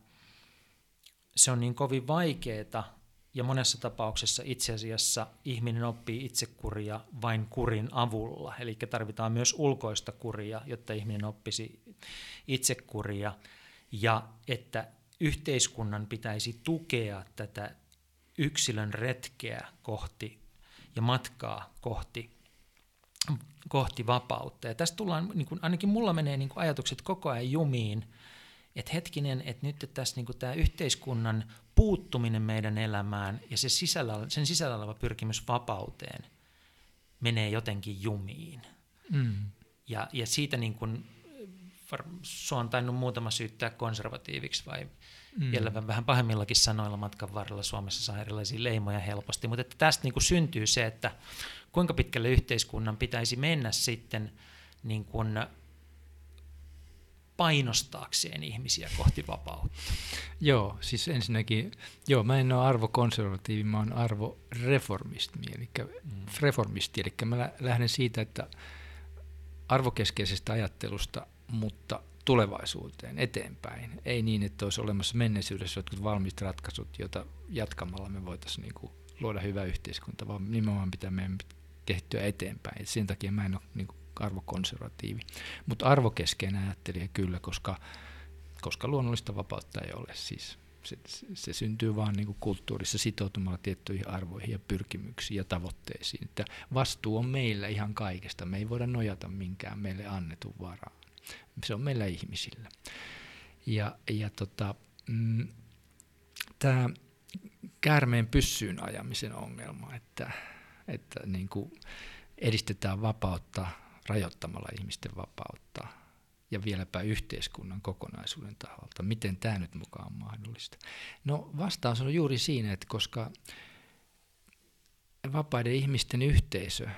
se on niin kovin vaikeaa ja monessa tapauksessa itse asiassa ihminen oppii itsekuria vain kurin avulla. Eli tarvitaan myös ulkoista kuria, jotta ihminen oppisi itsekuria ja että yhteiskunnan pitäisi tukea tätä yksilön retkeä kohti ja matkaa kohti, kohti vapautta. Ja tästä tullaan, niin kuin, ainakin mulla menee niin kuin ajatukset koko ajan jumiin että hetkinen, että nyt tässä niin tämä yhteiskunnan puuttuminen meidän elämään ja se sisällä, sen sisällä oleva pyrkimys vapauteen menee jotenkin jumiin. Mm. Ja, ja siitä niin kuin sua on tainnut muutama syyttää konservatiiviksi vai mm. vielä vähän pahemmillakin sanoilla matkan varrella Suomessa saa erilaisia leimoja helposti, mutta että tästä niin kuin syntyy se, että kuinka pitkälle yhteiskunnan pitäisi mennä sitten niin kuin painostaakseen ihmisiä kohti vapautta. Joo, siis ensinnäkin, joo, mä en ole arvokonservatiivi, mä oon arvoreformisti, eli mm. reformisti, eli mä lähden siitä, että arvokeskeisestä ajattelusta, mutta tulevaisuuteen, eteenpäin. Ei niin, että olisi olemassa menneisyydessä jotkut valmiit ratkaisut, joita jatkamalla me voitaisiin niin kuin luoda hyvä yhteiskunta, vaan nimenomaan pitää meidän kehittyä eteenpäin. Et sen takia mä en ole niin kuin arvokonservatiivi. Mutta arvokeskeinen ajattelija kyllä, koska, koska luonnollista vapautta ei ole. Siis se, se syntyy vaan niin kuin kulttuurissa sitoutumalla tiettyihin arvoihin ja pyrkimyksiin ja tavoitteisiin. Että vastuu on meillä ihan kaikesta. Me ei voida nojata minkään meille annetun varaan. Se on meillä ihmisillä. Ja, ja tota, mm, tämä käärmeen pyssyyn ajamisen ongelma, että, että niin kuin edistetään vapautta rajoittamalla ihmisten vapautta ja vieläpä yhteiskunnan kokonaisuuden taholta. Miten tämä nyt mukaan on mahdollista? No vastaus on juuri siinä, että koska vapaiden ihmisten yhteisö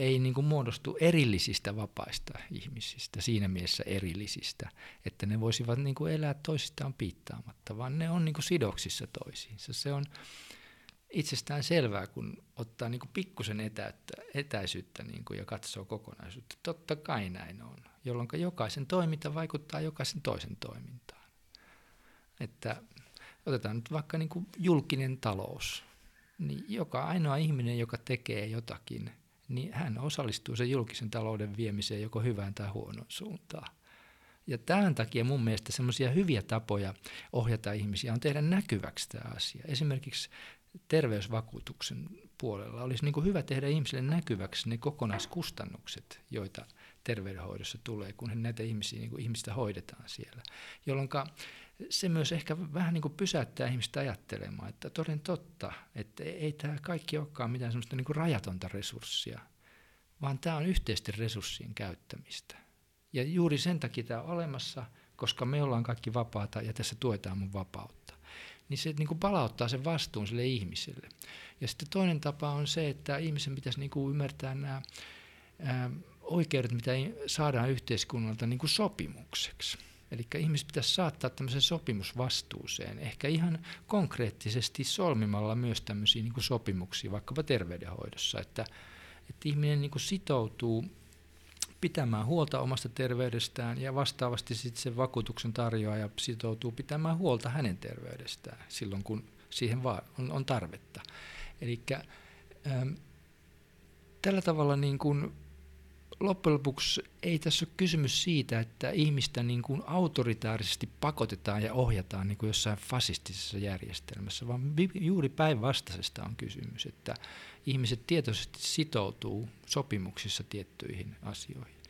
ei niin kuin muodostu erillisistä vapaista ihmisistä, siinä mielessä erillisistä, että ne voisivat niin kuin elää toisistaan piittaamatta, vaan ne on niin kuin sidoksissa toisiinsa. Se on itsestään selvää, kun ottaa niin kuin pikkusen etäyttä, etäisyyttä niin kuin ja katsoo kokonaisuutta. Totta kai näin on, jolloin jokaisen toiminta vaikuttaa jokaisen toisen toimintaan. Että otetaan nyt vaikka niin kuin julkinen talous. Niin joka ainoa ihminen, joka tekee jotakin, niin hän osallistuu sen julkisen talouden viemiseen joko hyvään tai huonoon suuntaan. Ja tämän takia mun mielestä semmoisia hyviä tapoja ohjata ihmisiä on tehdä näkyväksi tämä asia. Esimerkiksi terveysvakuutuksen puolella olisi niin hyvä tehdä ihmisille näkyväksi ne kokonaiskustannukset, joita terveydenhoidossa tulee, kun näitä ihmisiä, niin ihmistä hoidetaan siellä. Jolloin se myös ehkä vähän niin kuin pysäyttää ihmistä ajattelemaan, että toden totta, että ei tämä kaikki olekaan mitään semmoista niin rajatonta resurssia, vaan tämä on yhteisten resurssien käyttämistä. Ja juuri sen takia tämä on olemassa, koska me ollaan kaikki vapaata ja tässä tuetaan mun vapautta niin se niin kuin palauttaa sen vastuun sille ihmiselle. Ja sitten toinen tapa on se, että ihmisen pitäisi niin kuin ymmärtää nämä ää, oikeudet, mitä saadaan yhteiskunnalta niin kuin sopimukseksi. Eli ihmiset pitäisi saattaa tämmöisen sopimusvastuuseen, ehkä ihan konkreettisesti solmimalla myös tämmöisiä niin kuin sopimuksia, vaikkapa terveydenhoidossa, että, että ihminen niin kuin sitoutuu pitämään huolta omasta terveydestään ja vastaavasti sitten se vakuutuksen tarjoaja sitoutuu pitämään huolta hänen terveydestään silloin, kun siihen vaan on, on tarvetta. Eli ähm, tällä tavalla niin kun loppujen lopuksi ei tässä ole kysymys siitä, että ihmistä niin kuin autoritaarisesti pakotetaan ja ohjataan niin kuin jossain fasistisessa järjestelmässä, vaan juuri päinvastaisesta on kysymys, että ihmiset tietoisesti sitoutuu sopimuksissa tiettyihin asioihin.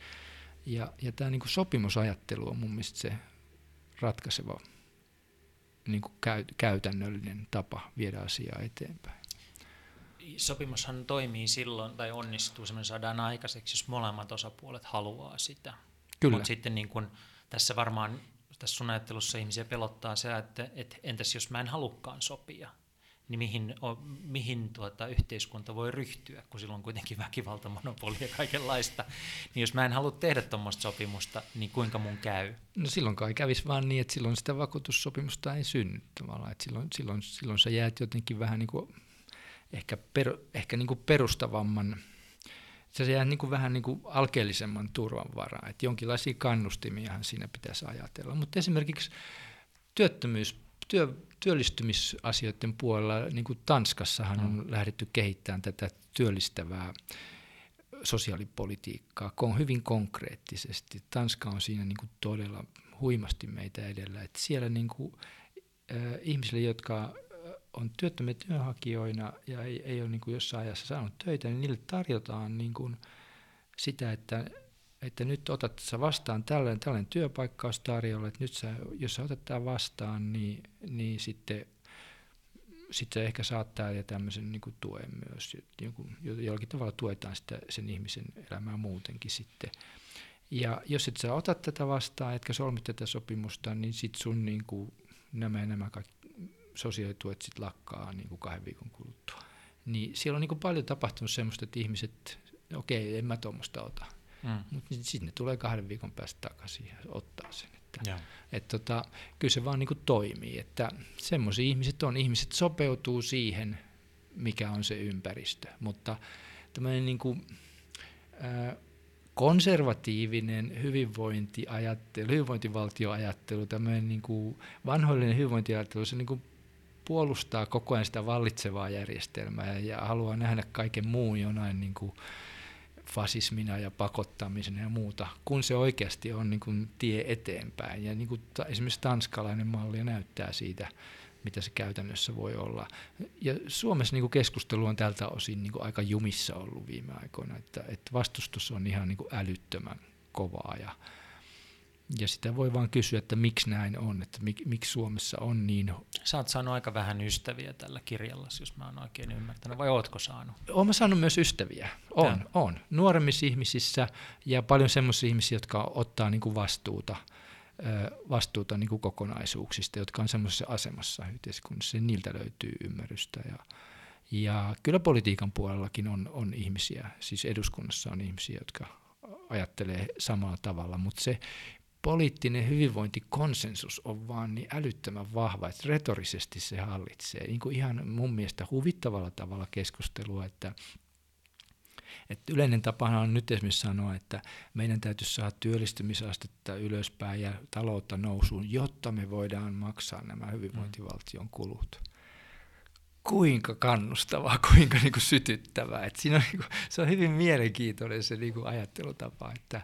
Ja, ja tämä niin kuin sopimusajattelu on mun mielestä se ratkaiseva niin kuin käy, käytännöllinen tapa viedä asiaa eteenpäin. Sopimushan toimii silloin, tai onnistuu, semmoinen saadaan aikaiseksi, jos molemmat osapuolet haluaa sitä. Kyllä. Mutta sitten niin kun, tässä varmaan tässä sun ajattelussa ihmisiä pelottaa se, että, että entäs jos mä en halukkaan sopia, niin mihin, mihin tuota, yhteiskunta voi ryhtyä, kun silloin on kuitenkin väkivaltamonopoli ja kaikenlaista. Niin jos mä en halua tehdä tuommoista sopimusta, niin kuinka mun käy? No silloin kai kävisi vaan niin, että silloin sitä vakuutussopimusta ei synny tavallaan. Että silloin, silloin, silloin sä jäät jotenkin vähän niin kuin, ehkä, per, ehkä niin kuin perustavamman, se jää niin kuin vähän niin kuin alkeellisemman turvan varaan. Että jonkinlaisia kannustimiahan siinä pitäisi ajatella. Mutta esimerkiksi työttömyys, työ, työllistymisasioiden puolella, niin kuin Tanskassahan on mm. lähdetty kehittämään tätä työllistävää sosiaalipolitiikkaa hyvin konkreettisesti. Tanska on siinä niin kuin todella huimasti meitä edellä. Että siellä niin kuin, äh, ihmisille, jotka on työttömiä työnhakijoina ja ei, ei ole niin kuin jossain ajassa saanut töitä, niin niille tarjotaan niin kuin sitä, että että nyt otat sä vastaan tällainen, tällainen työpaikka tarjolla, että nyt sä, jos sä otat tämän vastaan, niin, niin sitten sitten ehkä saattaa ja tämmöisen niin kuin tuen myös, joku, jollakin tavalla tuetaan sitä, sen ihmisen elämää muutenkin sitten. Ja jos et sä ota tätä vastaan, etkä solmi tätä sopimusta, niin sit sun niin kuin, nämä ja nämä kaikki sosiaalituet sit lakkaa niin kuin kahden viikon kuluttua. Niin siellä on niin kuin paljon tapahtunut semmoista, että ihmiset, okei, okay, en mä tuommoista ota. Mm. Mutta sitten ne tulee kahden viikon päästä takaisin ja ottaa sen. Että, et tota, kyllä se vaan niin kuin toimii, että semmoisia ihmiset on, ihmiset sopeutuu siihen, mikä on se ympäristö, mutta tämmöinen niin kuin, ää, konservatiivinen hyvinvointiajattelu, hyvinvointivaltioajattelu, tämmöinen niin kuin vanhoillinen hyvinvointiajattelu, se niin kuin puolustaa koko ajan sitä vallitsevaa järjestelmää ja haluaa nähdä kaiken muun jonain niin kuin fasismina ja pakottamisena ja muuta, kun se oikeasti on niin kuin tie eteenpäin. Ja niin kuin ta, esimerkiksi tanskalainen malli näyttää siitä, mitä se käytännössä voi olla. Ja Suomessa niin kuin keskustelu on tältä osin niin kuin aika jumissa ollut viime aikoina, että, että vastustus on ihan niin kuin älyttömän kovaa ja, ja sitä voi vaan kysyä, että miksi näin on, että mik, miksi Suomessa on niin... Sä oot saanut aika vähän ystäviä tällä kirjalla, jos mä oon oikein ymmärtänyt, vai ootko saanut? Oon mä saanut myös ystäviä, on, Tän. on. Nuoremmissa ihmisissä ja paljon semmoisia ihmisiä, jotka ottaa niin kuin vastuuta, vastuuta niin kuin kokonaisuuksista, jotka on semmoisessa asemassa yhteiskunnassa, ja niiltä löytyy ymmärrystä. Ja, ja kyllä politiikan puolellakin on, on ihmisiä, siis eduskunnassa on ihmisiä, jotka ajattelee samalla tavalla, mutta se poliittinen hyvinvointikonsensus on vaan niin älyttömän vahva, että retorisesti se hallitsee. Niin kuin ihan mun mielestä huvittavalla tavalla keskustelua, että että yleinen tapana on nyt esimerkiksi sanoa, että meidän täytyisi saada työllistymisastetta ylöspäin ja taloutta nousuun, jotta me voidaan maksaa nämä hyvinvointivaltion kulut. Kuinka kannustavaa, kuinka niin kuin sytyttävää. Et siinä on, kuin, se on hyvin mielenkiintoinen se niin kuin ajattelutapa, että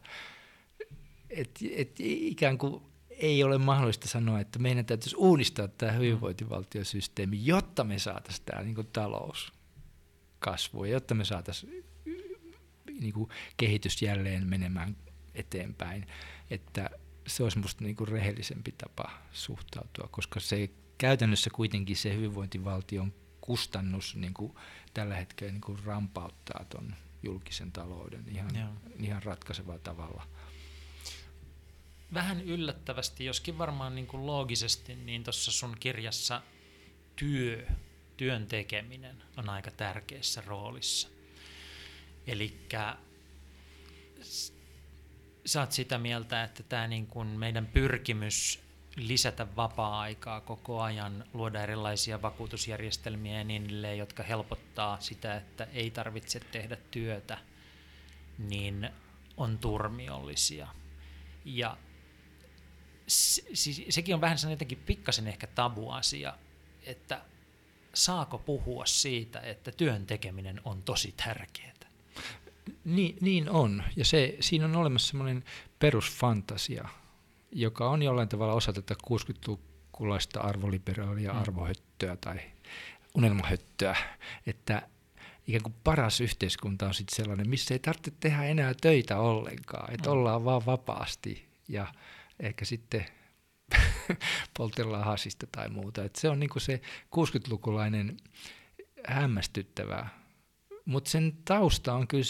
et, et ikään kuin ei ole mahdollista sanoa, että meidän täytyisi uudistaa tämä hyvinvointivaltiosysteemi, jotta me saataisiin tämä niin kuin talous kasvua, jotta me saataisiin niin kuin kehitys jälleen menemään eteenpäin. Että se olisi minusta niin kuin rehellisempi tapa suhtautua, koska se käytännössä kuitenkin se hyvinvointivaltion kustannus niin kuin tällä hetkellä niin kuin rampauttaa tuon julkisen talouden ihan, ihan ratkaisevalla tavalla vähän yllättävästi, joskin varmaan niin kuin loogisesti, niin tuossa sun kirjassa työ, työn tekeminen on aika tärkeässä roolissa. Eli sä oot sitä mieltä, että tämä niin kuin meidän pyrkimys lisätä vapaa-aikaa koko ajan, luoda erilaisia vakuutusjärjestelmiä ja niin jotka helpottaa sitä, että ei tarvitse tehdä työtä, niin on turmiollisia. Ja siis sekin on vähän jotenkin pikkasen ehkä tabuasia, että saako puhua siitä, että työn tekeminen on tosi tärkeää. Niin, niin on, ja se, siinä on olemassa semmoinen perusfantasia, joka on jollain tavalla osa tätä 60-lukulaista arvoliberaalia mm. arvohöttöä tai unelmahöttöä, että ikään kuin paras yhteiskunta on sitten sellainen, missä ei tarvitse tehdä enää töitä ollenkaan, että mm. ollaan vaan vapaasti ja ehkä sitten poltellaan hasista tai muuta. Et se on niinku se 60-lukulainen hämmästyttävä, mutta sen tausta on kyllä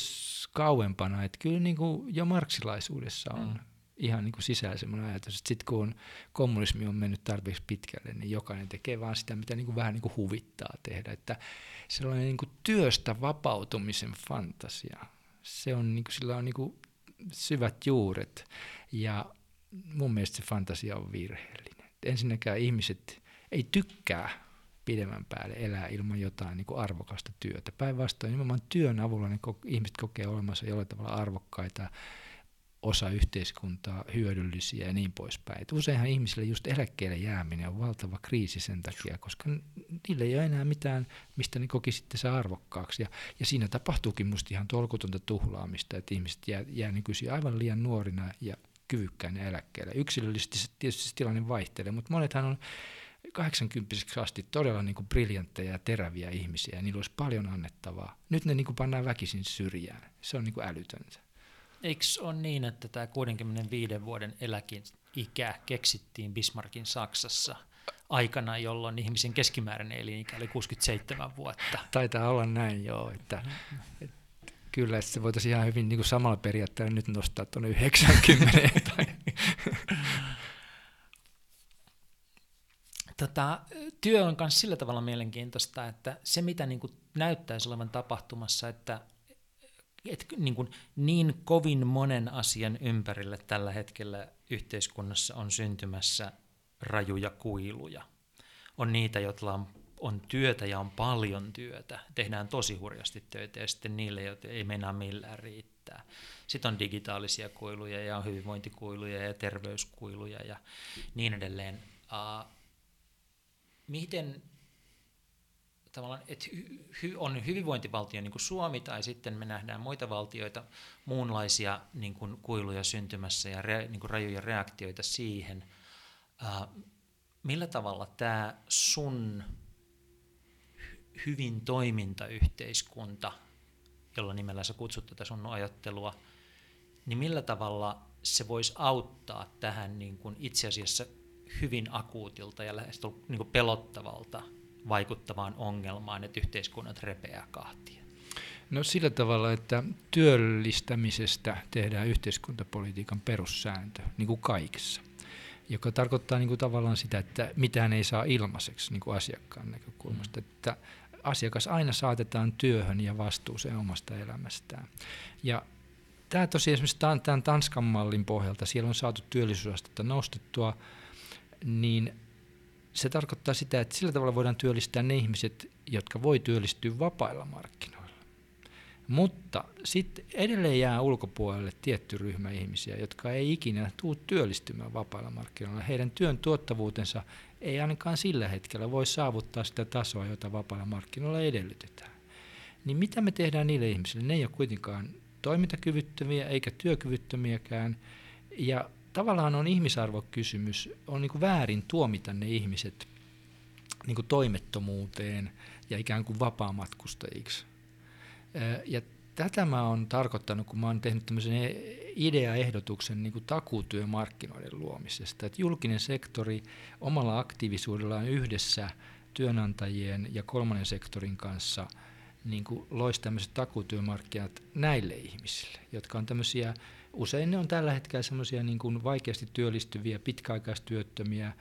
kauempana, että kyllä niinku jo marksilaisuudessa on mm. ihan niinku sisällä semmoinen ajatus, että sitten kun on, kommunismi on mennyt tarpeeksi pitkälle, niin jokainen tekee vaan sitä, mitä niinku vähän niinku huvittaa tehdä. Että sellainen niinku työstä vapautumisen fantasia, se on, niinku, sillä on niinku syvät juuret ja mun mielestä se fantasia on virheellinen. Ensinnäkään ihmiset ei tykkää pidemmän päälle elää ilman jotain niin kuin arvokasta työtä. Päinvastoin nimenomaan työn avulla niin ihmiset kokee olemassa jollain tavalla arvokkaita, osa yhteiskuntaa, hyödyllisiä ja niin poispäin. Et useinhan ihmisille just eläkkeelle jääminen on valtava kriisi sen takia, koska niille ei ole enää mitään, mistä ne koki sitten se arvokkaaksi. Ja, ja siinä tapahtuukin musta ihan tolkutonta tuhlaamista, että ihmiset jää, jää nykyisin aivan liian nuorina ja kyvykkäinä eläkkeelle. Yksilöllisesti se tietysti se tilanne vaihtelee, mutta monethan on 80 asti todella niin kuin briljantteja ja teräviä ihmisiä, ja niillä olisi paljon annettavaa. Nyt ne niin kuin pannaan väkisin syrjään. Se on niin kuin älytöntä. Eikö ole niin, että tämä 65 vuoden eläkin ikä keksittiin Bismarckin Saksassa aikana, jolloin ihmisen keskimääräinen elinikä oli 67 vuotta? Taitaa olla näin, joo. Että, että kyllä, että se voitaisiin ihan hyvin niin kuin samalla periaatteella nyt nostaa tuonne 90. tai Tota, työ on myös sillä tavalla mielenkiintoista, että se mitä niin kuin näyttäisi olevan tapahtumassa, että et niin, kuin niin kovin monen asian ympärille tällä hetkellä yhteiskunnassa on syntymässä rajuja kuiluja. On niitä, joilla on, on työtä ja on paljon työtä. Tehdään tosi hurjasti töitä ja sitten niille, joita ei mennä millään riittää. Sitten on digitaalisia kuiluja ja on hyvinvointikuiluja ja terveyskuiluja ja niin edelleen. Uh, miten tavallaan, että hy, on hyvinvointivaltio niin kuin Suomi tai sitten me nähdään muita valtioita, muunlaisia niin kuin kuiluja syntymässä ja re, niin kuin rajuja reaktioita siihen. Uh, millä tavalla tämä sun hyvin toimintayhteiskunta, jolla nimellä sä kutsut tätä sun ajattelua, niin millä tavalla se voisi auttaa tähän niin kuin itse asiassa hyvin akuutilta ja lähes niin kuin pelottavalta vaikuttavaan ongelmaan, että yhteiskunnat repeää kahtia? No sillä tavalla, että työllistämisestä tehdään yhteiskuntapolitiikan perussääntö, niin kuin kaikessa, joka tarkoittaa niin kuin tavallaan sitä, että mitään ei saa ilmaiseksi niin kuin asiakkaan näkökulmasta, mm. että asiakas aina saatetaan työhön ja vastuuseen omasta elämästään. Ja tämä tosiaan esimerkiksi tämän Tanskan mallin pohjalta, siellä on saatu työllisyysastetta nostettua, niin se tarkoittaa sitä, että sillä tavalla voidaan työllistää ne ihmiset, jotka voi työllistyä vapailla markkinoilla. Mutta sitten edelleen jää ulkopuolelle tietty ryhmä ihmisiä, jotka ei ikinä tule työllistymään vapailla markkinoilla. Heidän työn tuottavuutensa ei ainakaan sillä hetkellä voi saavuttaa sitä tasoa, jota vapailla markkinoilla edellytetään. Niin mitä me tehdään niille ihmisille? Ne ei ole kuitenkaan toimintakyvyttömiä eikä työkyvyttömiäkään. Ja tavallaan on ihmisarvokysymys, on niin kuin väärin tuomita ne ihmiset niin kuin toimettomuuteen ja ikään kuin vapaamatkustajiksi. Ja tätä mä oon tarkoittanut, kun mä oon tehnyt tämmöisen ideaehdotuksen niin kuin luomisesta, että julkinen sektori omalla aktiivisuudellaan yhdessä työnantajien ja kolmannen sektorin kanssa niin kuin loisi tämmöiset takuutyömarkkinat näille ihmisille, jotka on tämmöisiä usein ne on tällä hetkellä semmoisia niin kuin vaikeasti työllistyviä, pitkäaikaistyöttömiä,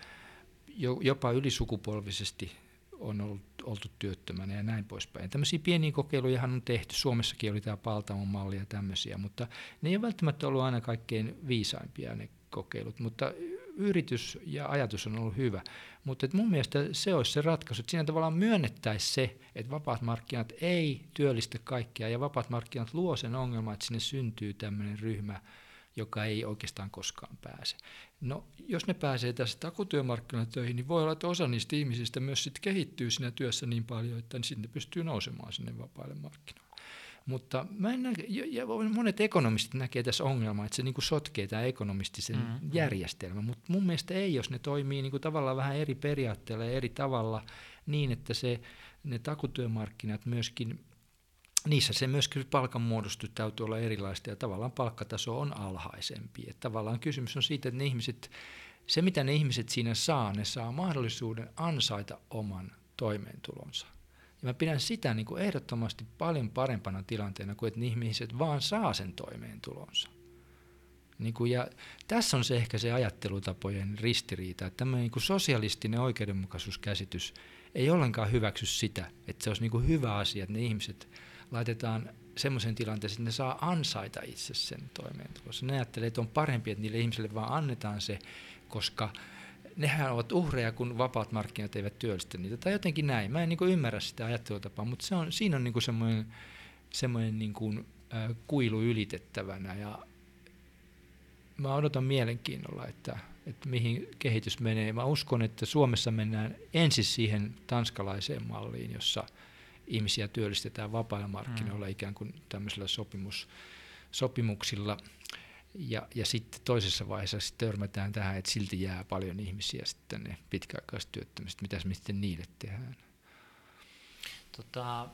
jopa ylisukupolvisesti on ollut, oltu työttömänä ja näin poispäin. Tämmöisiä pieniä kokeilujahan on tehty. Suomessakin oli tämä Paltamon malli ja tämmöisiä, mutta ne ei ole välttämättä ollut aina kaikkein viisaimpia ne kokeilut, mutta yritys ja ajatus on ollut hyvä. Mutta mun mielestä se olisi se ratkaisu, että siinä tavallaan myönnettäisiin se, että vapaat markkinat ei työllistä kaikkia ja vapaat markkinat luo sen ongelman, että sinne syntyy tämmöinen ryhmä, joka ei oikeastaan koskaan pääse. No, jos ne pääsee tässä takutyömarkkinoille töihin, niin voi olla, että osa niistä ihmisistä myös sitten kehittyy siinä työssä niin paljon, että sinne pystyy nousemaan sinne vapaille markkinoille. Mutta mä en näke, ja monet ekonomistit näkee tässä ongelmaa, että se niin kuin sotkee tämä ekonomistisen mm-hmm. järjestelmän, mutta mun mielestä ei, jos ne toimii niin kuin tavallaan vähän eri periaatteella ja eri tavalla niin, että se, ne takutyömarkkinat myöskin, niissä se myöskin palkanmuodostus täytyy olla erilaista ja tavallaan palkkataso on alhaisempi. Että tavallaan kysymys on siitä, että ne ihmiset, se mitä ne ihmiset siinä saa, ne saa mahdollisuuden ansaita oman toimeentulonsa. Ja mä pidän sitä niin kuin ehdottomasti paljon parempana tilanteena kuin, että ihmiset vaan saa sen toimeentulonsa. Niin kuin, ja tässä on se ehkä se ajattelutapojen ristiriita, että tämmöinen niin kuin sosialistinen oikeudenmukaisuuskäsitys ei ollenkaan hyväksy sitä, että se olisi niin kuin hyvä asia, että ne ihmiset laitetaan semmoisen tilanteeseen, että ne saa ansaita itse sen toimeentulonsa. Ne ajattelee, että on parempi, että niille ihmisille vaan annetaan se, koska nehän ovat uhreja, kun vapaat markkinat eivät työllistä niitä. Tai jotenkin näin. Mä en niin ymmärrä sitä ajattelutapaa, mutta se on, siinä on niin semmoinen, semmoinen niin kuin, äh, kuilu ylitettävänä. Ja mä odotan mielenkiinnolla, että, että mihin kehitys menee. Mä uskon, että Suomessa mennään ensin siihen tanskalaiseen malliin, jossa ihmisiä työllistetään vapailla markkinoilla mm. ikään kuin tämmöisillä sopimus, sopimuksilla – ja, ja sitten toisessa vaiheessa sitten törmätään tähän, että silti jää paljon ihmisiä sitten ne pitkäaikaistyöttömistä. Mitäs me sitten niille tehdään? Tota,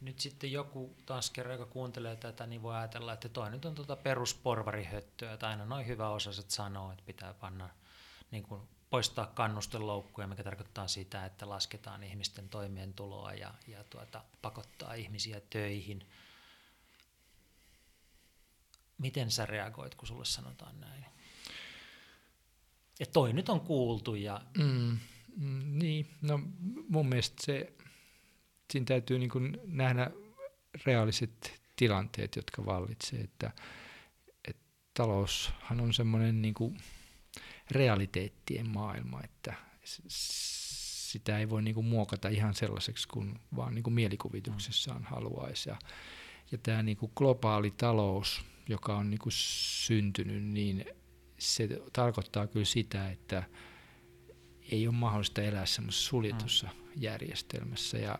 nyt sitten joku taas kerran, joka kuuntelee tätä, niin voi ajatella, että toi nyt on tuota perusporvarihöttöä, että aina noin hyvä osaiset sanoo, että pitää panna niin kuin poistaa kannusteloukkuja, mikä tarkoittaa sitä, että lasketaan ihmisten toimeentuloa ja, ja tuota, pakottaa ihmisiä töihin – miten sä reagoit, kun sulle sanotaan näin? Että toi nyt on kuultu ja... Mm, mm, niin, no mun mielestä se, siinä täytyy niin nähdä reaaliset tilanteet, jotka vallitsee, että, että taloushan on semmoinen niin kuin realiteettien maailma, että sitä ei voi niin kuin muokata ihan sellaiseksi kuin vaan niin kuin mielikuvituksessaan haluaisi. Ja, ja tämä niin kuin globaali talous, joka on niin kuin syntynyt, niin se tarkoittaa kyllä sitä, että ei ole mahdollista elää semmoisessa suljetussa mm. järjestelmässä ja,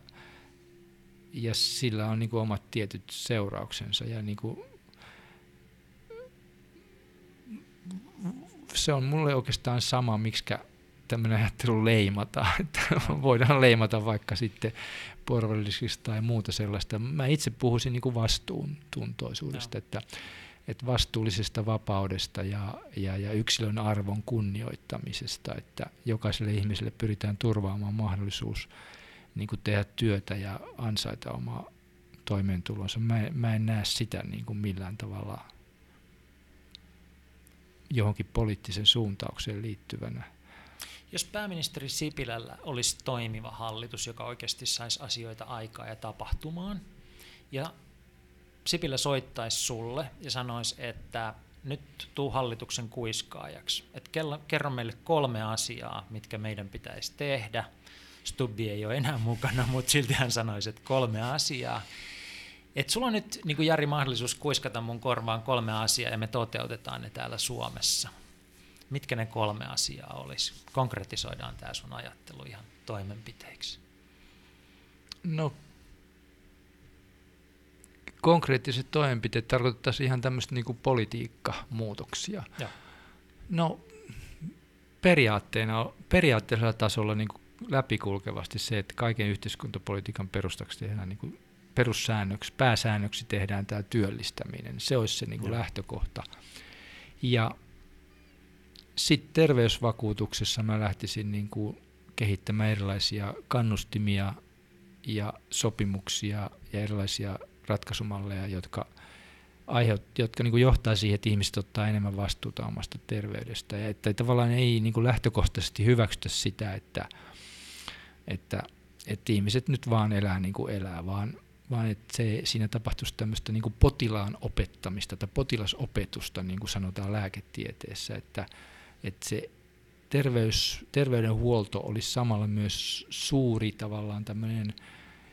ja sillä on niin kuin omat tietyt seurauksensa ja niin kuin se on mulle oikeastaan sama, miksi tämmöinen ajattelu leimata, että voidaan leimata vaikka sitten porvallisista tai muuta sellaista. Mä itse puhuisin niin vastuuntuntoisuudesta, no. että, että vastuullisesta vapaudesta ja, ja, ja yksilön arvon kunnioittamisesta, että jokaiselle ihmiselle pyritään turvaamaan mahdollisuus niin kuin tehdä työtä ja ansaita omaa toimeentulonsa. Mä, mä en näe sitä niin kuin millään tavalla johonkin poliittisen suuntaukseen liittyvänä jos pääministeri Sipilällä olisi toimiva hallitus, joka oikeasti saisi asioita aikaa ja tapahtumaan, ja Sipilä soittaisi sulle ja sanoisi, että nyt tuu hallituksen kuiskaajaksi. Et kerro meille kolme asiaa, mitkä meidän pitäisi tehdä. Stubbi ei ole enää mukana, mutta silti hän sanoisi, että kolme asiaa. Et sulla on nyt niin kuin Jari mahdollisuus kuiskata mun korvaan kolme asiaa ja me toteutetaan ne täällä Suomessa mitkä ne kolme asiaa olisi? Konkretisoidaan tämä sun ajattelu ihan toimenpiteiksi. No, konkreettiset toimenpiteet tarkoittaisi ihan tämmöistä niin politiikkamuutoksia. Ja. No, periaatteena, periaatteellisella tasolla niin kuin läpikulkevasti se, että kaiken yhteiskuntapolitiikan perustaksi tehdään niin kuin perussäännöksi, pääsäännöksi tehdään tämä työllistäminen. Se olisi se niin kuin lähtökohta. Ja sitten terveysvakuutuksessa mä lähtisin niin kuin kehittämään erilaisia kannustimia ja sopimuksia ja erilaisia ratkaisumalleja, jotka, aiheut, jotka niin kuin johtaa siihen, että ihmiset ottaa enemmän vastuuta omasta terveydestä. Ja että tavallaan ei niin kuin lähtökohtaisesti hyväksytä sitä, että, että, että ihmiset nyt vaan elää niin kuin elää, vaan, vaan että se, siinä tapahtuisi tämmöistä niin potilaan opettamista tai potilasopetusta, niin kuin sanotaan lääketieteessä, että, että se terveys, terveydenhuolto olisi samalla myös suuri tavallaan tämmöinen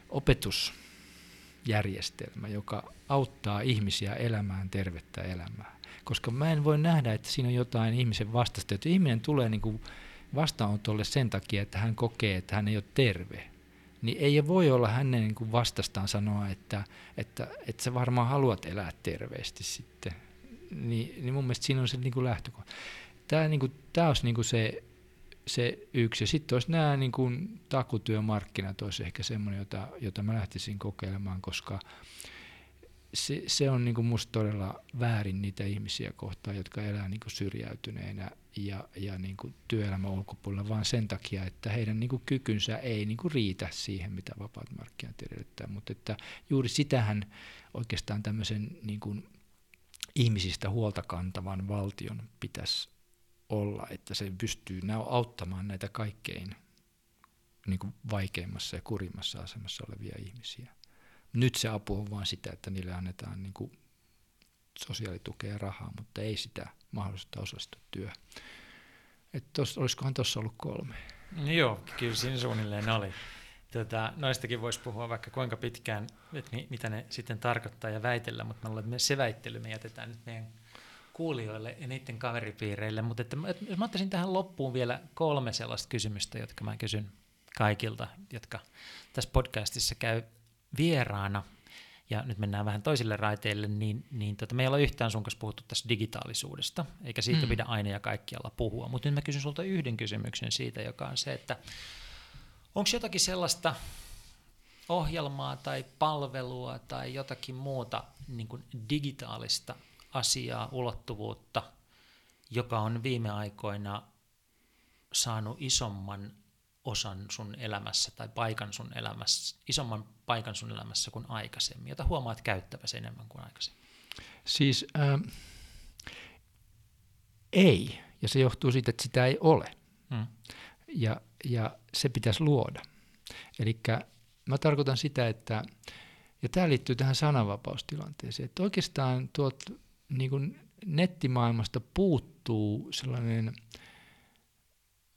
opetusjärjestelmä, joka auttaa ihmisiä elämään tervettä elämää. Koska mä en voi nähdä, että siinä on jotain ihmisen vastasta, että ihminen tulee niin kuin vastaanotolle sen takia, että hän kokee, että hän ei ole terve, niin ei voi olla hänen niin kuin vastastaan sanoa, että, että, että sä varmaan haluat elää terveesti sitten. Niin, niin mun mielestä siinä on se niin kuin lähtökohta tämä, niin kuin, tämä olisi niin kuin se, se yksi. Ja sitten olisi nämä niin kuin, takutyömarkkinat olisi ehkä semmoinen, jota, jota mä lähtisin kokeilemaan, koska se, se on niin kuin musta todella väärin niitä ihmisiä kohtaan, jotka elää niin kuin syrjäytyneenä ja, ja niin kuin työelämän ulkopuolella, vaan sen takia, että heidän niin kuin kykynsä ei niin kuin riitä siihen, mitä vapaat markkinat edellyttää. Mutta että juuri sitähän oikeastaan tämmöisen niin kuin ihmisistä huolta kantavan valtion pitäisi olla, että se pystyy auttamaan näitä kaikkein niin kuin vaikeimmassa ja kurimmassa asemassa olevia ihmisiä. Nyt se apu on vain sitä, että niille annetaan niin kuin sosiaalitukea ja rahaa, mutta ei sitä mahdollisuutta osallistua työhön. Että tos, olisikohan tuossa ollut kolme? No joo, kyllä siinä suunnilleen oli. Tota, noistakin voisi puhua vaikka kuinka pitkään, että mi, mitä ne sitten tarkoittaa ja väitellä, mutta me se väittely me jätetään nyt meidän kuulijoille ja niiden kaveripiireille, mutta että, jos mä ottaisin tähän loppuun vielä kolme sellaista kysymystä, jotka mä kysyn kaikilta, jotka tässä podcastissa käy vieraana, ja nyt mennään vähän toisille raiteille, niin, niin tota, me ei olla yhtään sun kanssa puhuttu tästä digitaalisuudesta, eikä siitä mm. pidä aina ja kaikkialla puhua, mutta nyt mä kysyn sulta yhden kysymyksen siitä, joka on se, että onko jotakin sellaista ohjelmaa tai palvelua tai jotakin muuta niin kuin digitaalista asiaa, ulottuvuutta, joka on viime aikoina saanut isomman osan sun elämässä tai paikan sun elämässä, isomman paikan sun elämässä kuin aikaisemmin, jota huomaat käyttäväsi enemmän kuin aikaisemmin? Siis äh, ei, ja se johtuu siitä, että sitä ei ole. Mm. Ja, ja se pitäisi luoda. Eli mä tarkoitan sitä, että, ja tämä liittyy tähän sananvapaustilanteeseen, että oikeastaan tuot niin kuin nettimaailmasta puuttuu sellainen,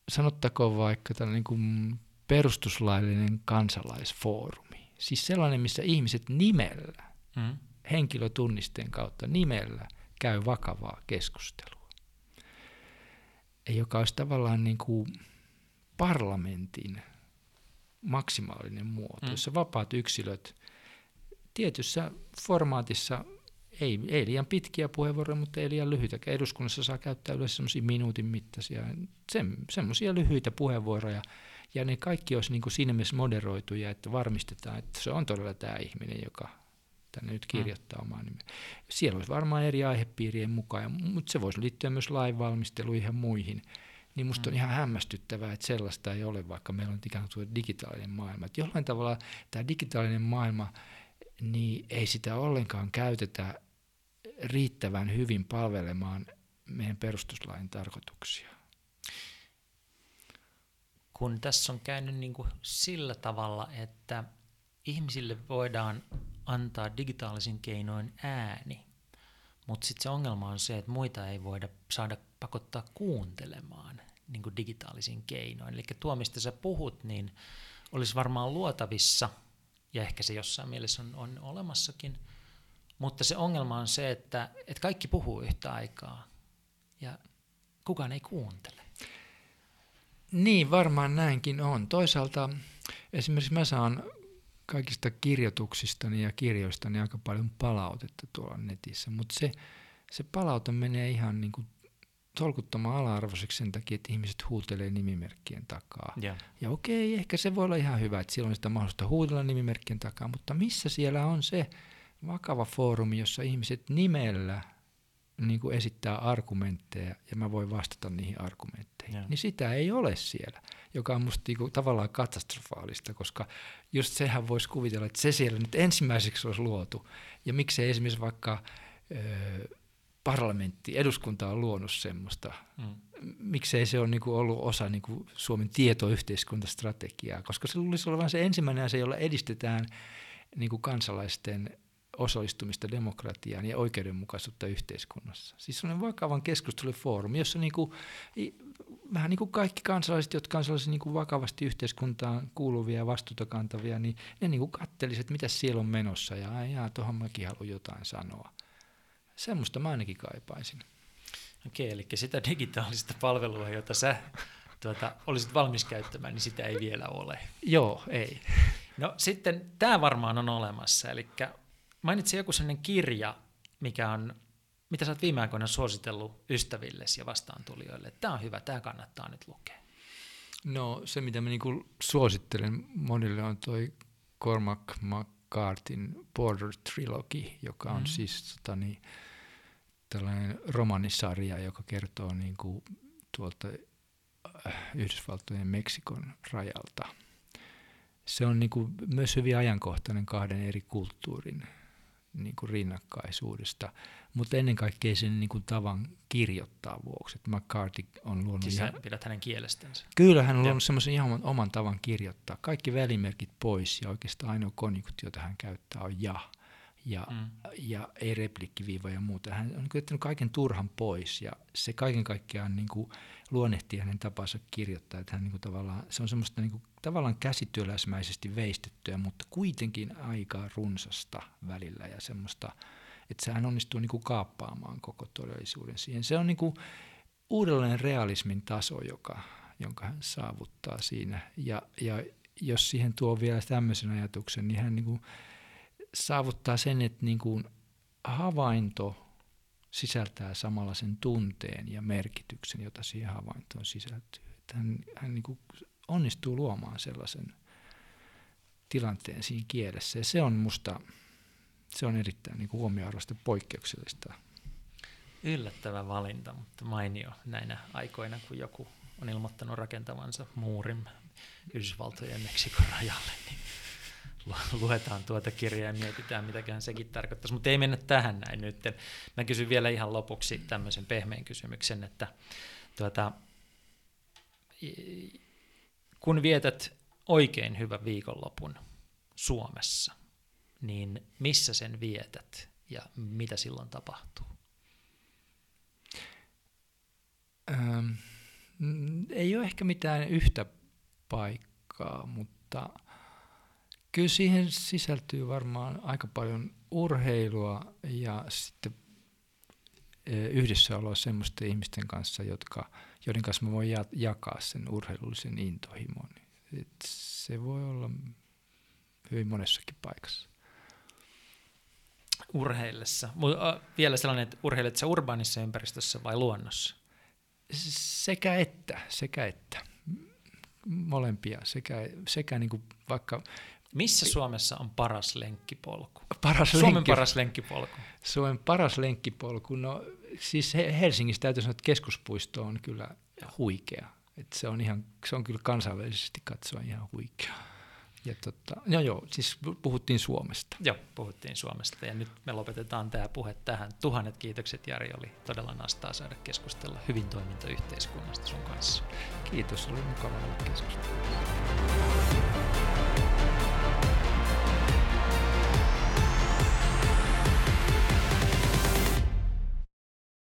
sanottakoon vaikka tällainen niin kuin perustuslaillinen kansalaisfoorumi. Siis sellainen, missä ihmiset nimellä, mm. henkilötunnisteen kautta nimellä käy vakavaa keskustelua. Joka olisi tavallaan niin kuin parlamentin maksimaalinen muoto, mm. jossa vapaat yksilöt tietyssä formaatissa ei, ei liian pitkiä puheenvuoroja, mutta ei liian lyhyitä. Eduskunnassa saa käyttää yleensä semmoisia minuutin mittaisia, se, semmoisia lyhyitä puheenvuoroja, ja ne kaikki olisi niin kuin siinä mielessä moderoituja, että varmistetaan, että se on todella tämä ihminen, joka tänne nyt mm. kirjoittaa omaa nimeä. Siellä olisi varmaan eri aihepiirien mukaan, mutta se voisi liittyä myös lainvalmisteluihin ja muihin. Niin musta mm. on ihan hämmästyttävää, että sellaista ei ole, vaikka meillä on ikään kuin digitaalinen maailma. Että jollain tavalla tämä digitaalinen maailma, niin ei sitä ollenkaan käytetä riittävän hyvin palvelemaan meidän perustuslain tarkoituksia. Kun tässä on käynyt niin kuin sillä tavalla, että ihmisille voidaan antaa digitaalisin keinoin ääni, mutta sitten se ongelma on se, että muita ei voida saada pakottaa kuuntelemaan niin kuin digitaalisin keinoin. Eli tuo, mistä sä puhut, niin olisi varmaan luotavissa, ja ehkä se jossain mielessä on, on olemassakin – mutta se ongelma on se, että, että kaikki puhuu yhtä aikaa ja kukaan ei kuuntele. Niin, varmaan näinkin on. Toisaalta esimerkiksi mä saan kaikista kirjoituksistani ja kirjoistani aika paljon palautetta tuolla netissä, mutta se, se palaute menee ihan niin kuin tolkuttoman ala-arvoiseksi sen takia, että ihmiset huutelee nimimerkkien takaa. Ja, ja okei, ehkä se voi olla ihan hyvä, että silloin sitä mahdollista huudella nimimerkkien takaa, mutta missä siellä on se, vakava foorumi, jossa ihmiset nimellä niin kuin esittää argumentteja ja mä voin vastata niihin argumentteihin. Ja. Niin sitä ei ole siellä, joka on musta niin kuin, tavallaan katastrofaalista, koska just sehän voisi kuvitella, että se siellä nyt ensimmäiseksi olisi luotu. Ja miksei esimerkiksi vaikka ö, parlamentti, eduskunta on luonut semmoista. Mm. Miksei se ole niin kuin ollut osa niin kuin Suomen tietoyhteiskuntastrategiaa, koska se luulisi olevan se ensimmäinen asia, jolla edistetään niin kuin kansalaisten osallistumista demokratiaan ja oikeudenmukaisuutta yhteiskunnassa. Siis sellainen vakavan keskustelufoorumi, jossa niin kuin, vähän niin kuin kaikki kansalaiset, jotka on sellaisia niin kuin vakavasti yhteiskuntaan kuuluvia ja vastuuta kantavia, niin ne niin kuin kattelisivat, että mitä siellä on menossa ja jaa, tuohon mäkin haluan jotain sanoa. Semmoista mä ainakin kaipaisin. Okei, eli sitä digitaalista palvelua, jota sä tuota, olisit valmis käyttämään, niin sitä ei vielä ole. Joo, ei. No sitten tämä varmaan on olemassa, eli mainitsi joku sellainen kirja, mikä on, mitä sä oot viime aikoina suositellut ystävillesi ja vastaantulijoille. Tämä on hyvä, tämä kannattaa nyt lukea. No se, mitä mä niinku suosittelen monille on toi Cormac McCartin Border Trilogy, joka on mm. siis tota, niin, tällainen romanisarja, joka kertoo niinku tuolta äh, Yhdysvaltojen Meksikon rajalta. Se on niinku myös hyvin ajankohtainen kahden eri kulttuurin niin kuin rinnakkaisuudesta, mutta ennen kaikkea sen niin kuin tavan kirjoittaa vuoksi. Että McCarthy on luonut... Siis ihan, pidät hänen kielestänsä. Kyllä, hän on luonut semmoisen ihan oman tavan kirjoittaa. Kaikki välimerkit pois ja oikeastaan ainoa konjunkti, jota hän käyttää, on ja. Ja, mm. ja ei replikkiviiva ja muuta. Hän on jättänyt kaiken turhan pois ja se kaiken kaikkiaan niin kuin luonnehtii hänen tapansa kirjoittaa. Että hän niin kuin tavallaan, se on semmoista niin kuin, tavallaan käsityöläismäisesti veistettyä, mutta kuitenkin aika runsasta välillä ja semmoista, että sehän onnistuu niin kuin kaappaamaan koko todellisuuden siihen. Se on niin kuin uudelleen realismin taso, joka, jonka hän saavuttaa siinä. Ja, ja jos siihen tuo vielä tämmöisen ajatuksen, niin hän niin kuin saavuttaa sen, että niin kuin havainto sisältää samalla sen tunteen ja merkityksen, jota siihen havaintoon sisältyy. Että hän hän niin kuin onnistuu luomaan sellaisen tilanteen siinä kielessä. Ja se on musta se on erittäin niin huomioarvoista poikkeuksellista. Yllättävä valinta, mutta mainio näinä aikoina, kun joku on ilmoittanut rakentavansa muurin Yhdysvaltojen Meksikon rajalle, niin luetaan tuota kirjaa ja mietitään, mitäköhän sekin tarkoittaisi. Mutta ei mennä tähän näin nyt. Mä kysyn vielä ihan lopuksi tämmöisen pehmeän kysymyksen, että tuota, kun vietät oikein hyvän viikonlopun Suomessa, niin missä sen vietät ja mitä silloin tapahtuu? Ähm, ei ole ehkä mitään yhtä paikkaa, mutta kyllä siihen sisältyy varmaan aika paljon urheilua ja sitten e, yhdessäoloa semmoisten ihmisten kanssa, jotka, joiden kanssa mä voin jakaa sen urheilullisen intohimon. Et se voi olla hyvin monessakin paikassa. Urheillessa. Vielä sellainen, että urheilet sä urbaanissa ympäristössä vai luonnossa? Sekä että, sekä että. Molempia. Sekä, sekä niin kuin vaikka... Missä Suomessa on paras lenkkipolku? Paras Suomen lenkki, paras lenkkipolku. Suomen paras lenkkipolku, no siis Helsingissä täytyy sanoa, että keskuspuisto on kyllä huikea. että se, on ihan, se on kyllä kansainvälisesti katsoen ihan huikea. Ja tota, no joo, siis puhuttiin Suomesta. Joo, puhuttiin Suomesta ja nyt me lopetetaan tämä puhe tähän. Tuhannet kiitokset Jari, oli todella nastaa saada keskustella hyvin toimintayhteiskunnasta sun kanssa. Kiitos, oli mukava olla keskustella.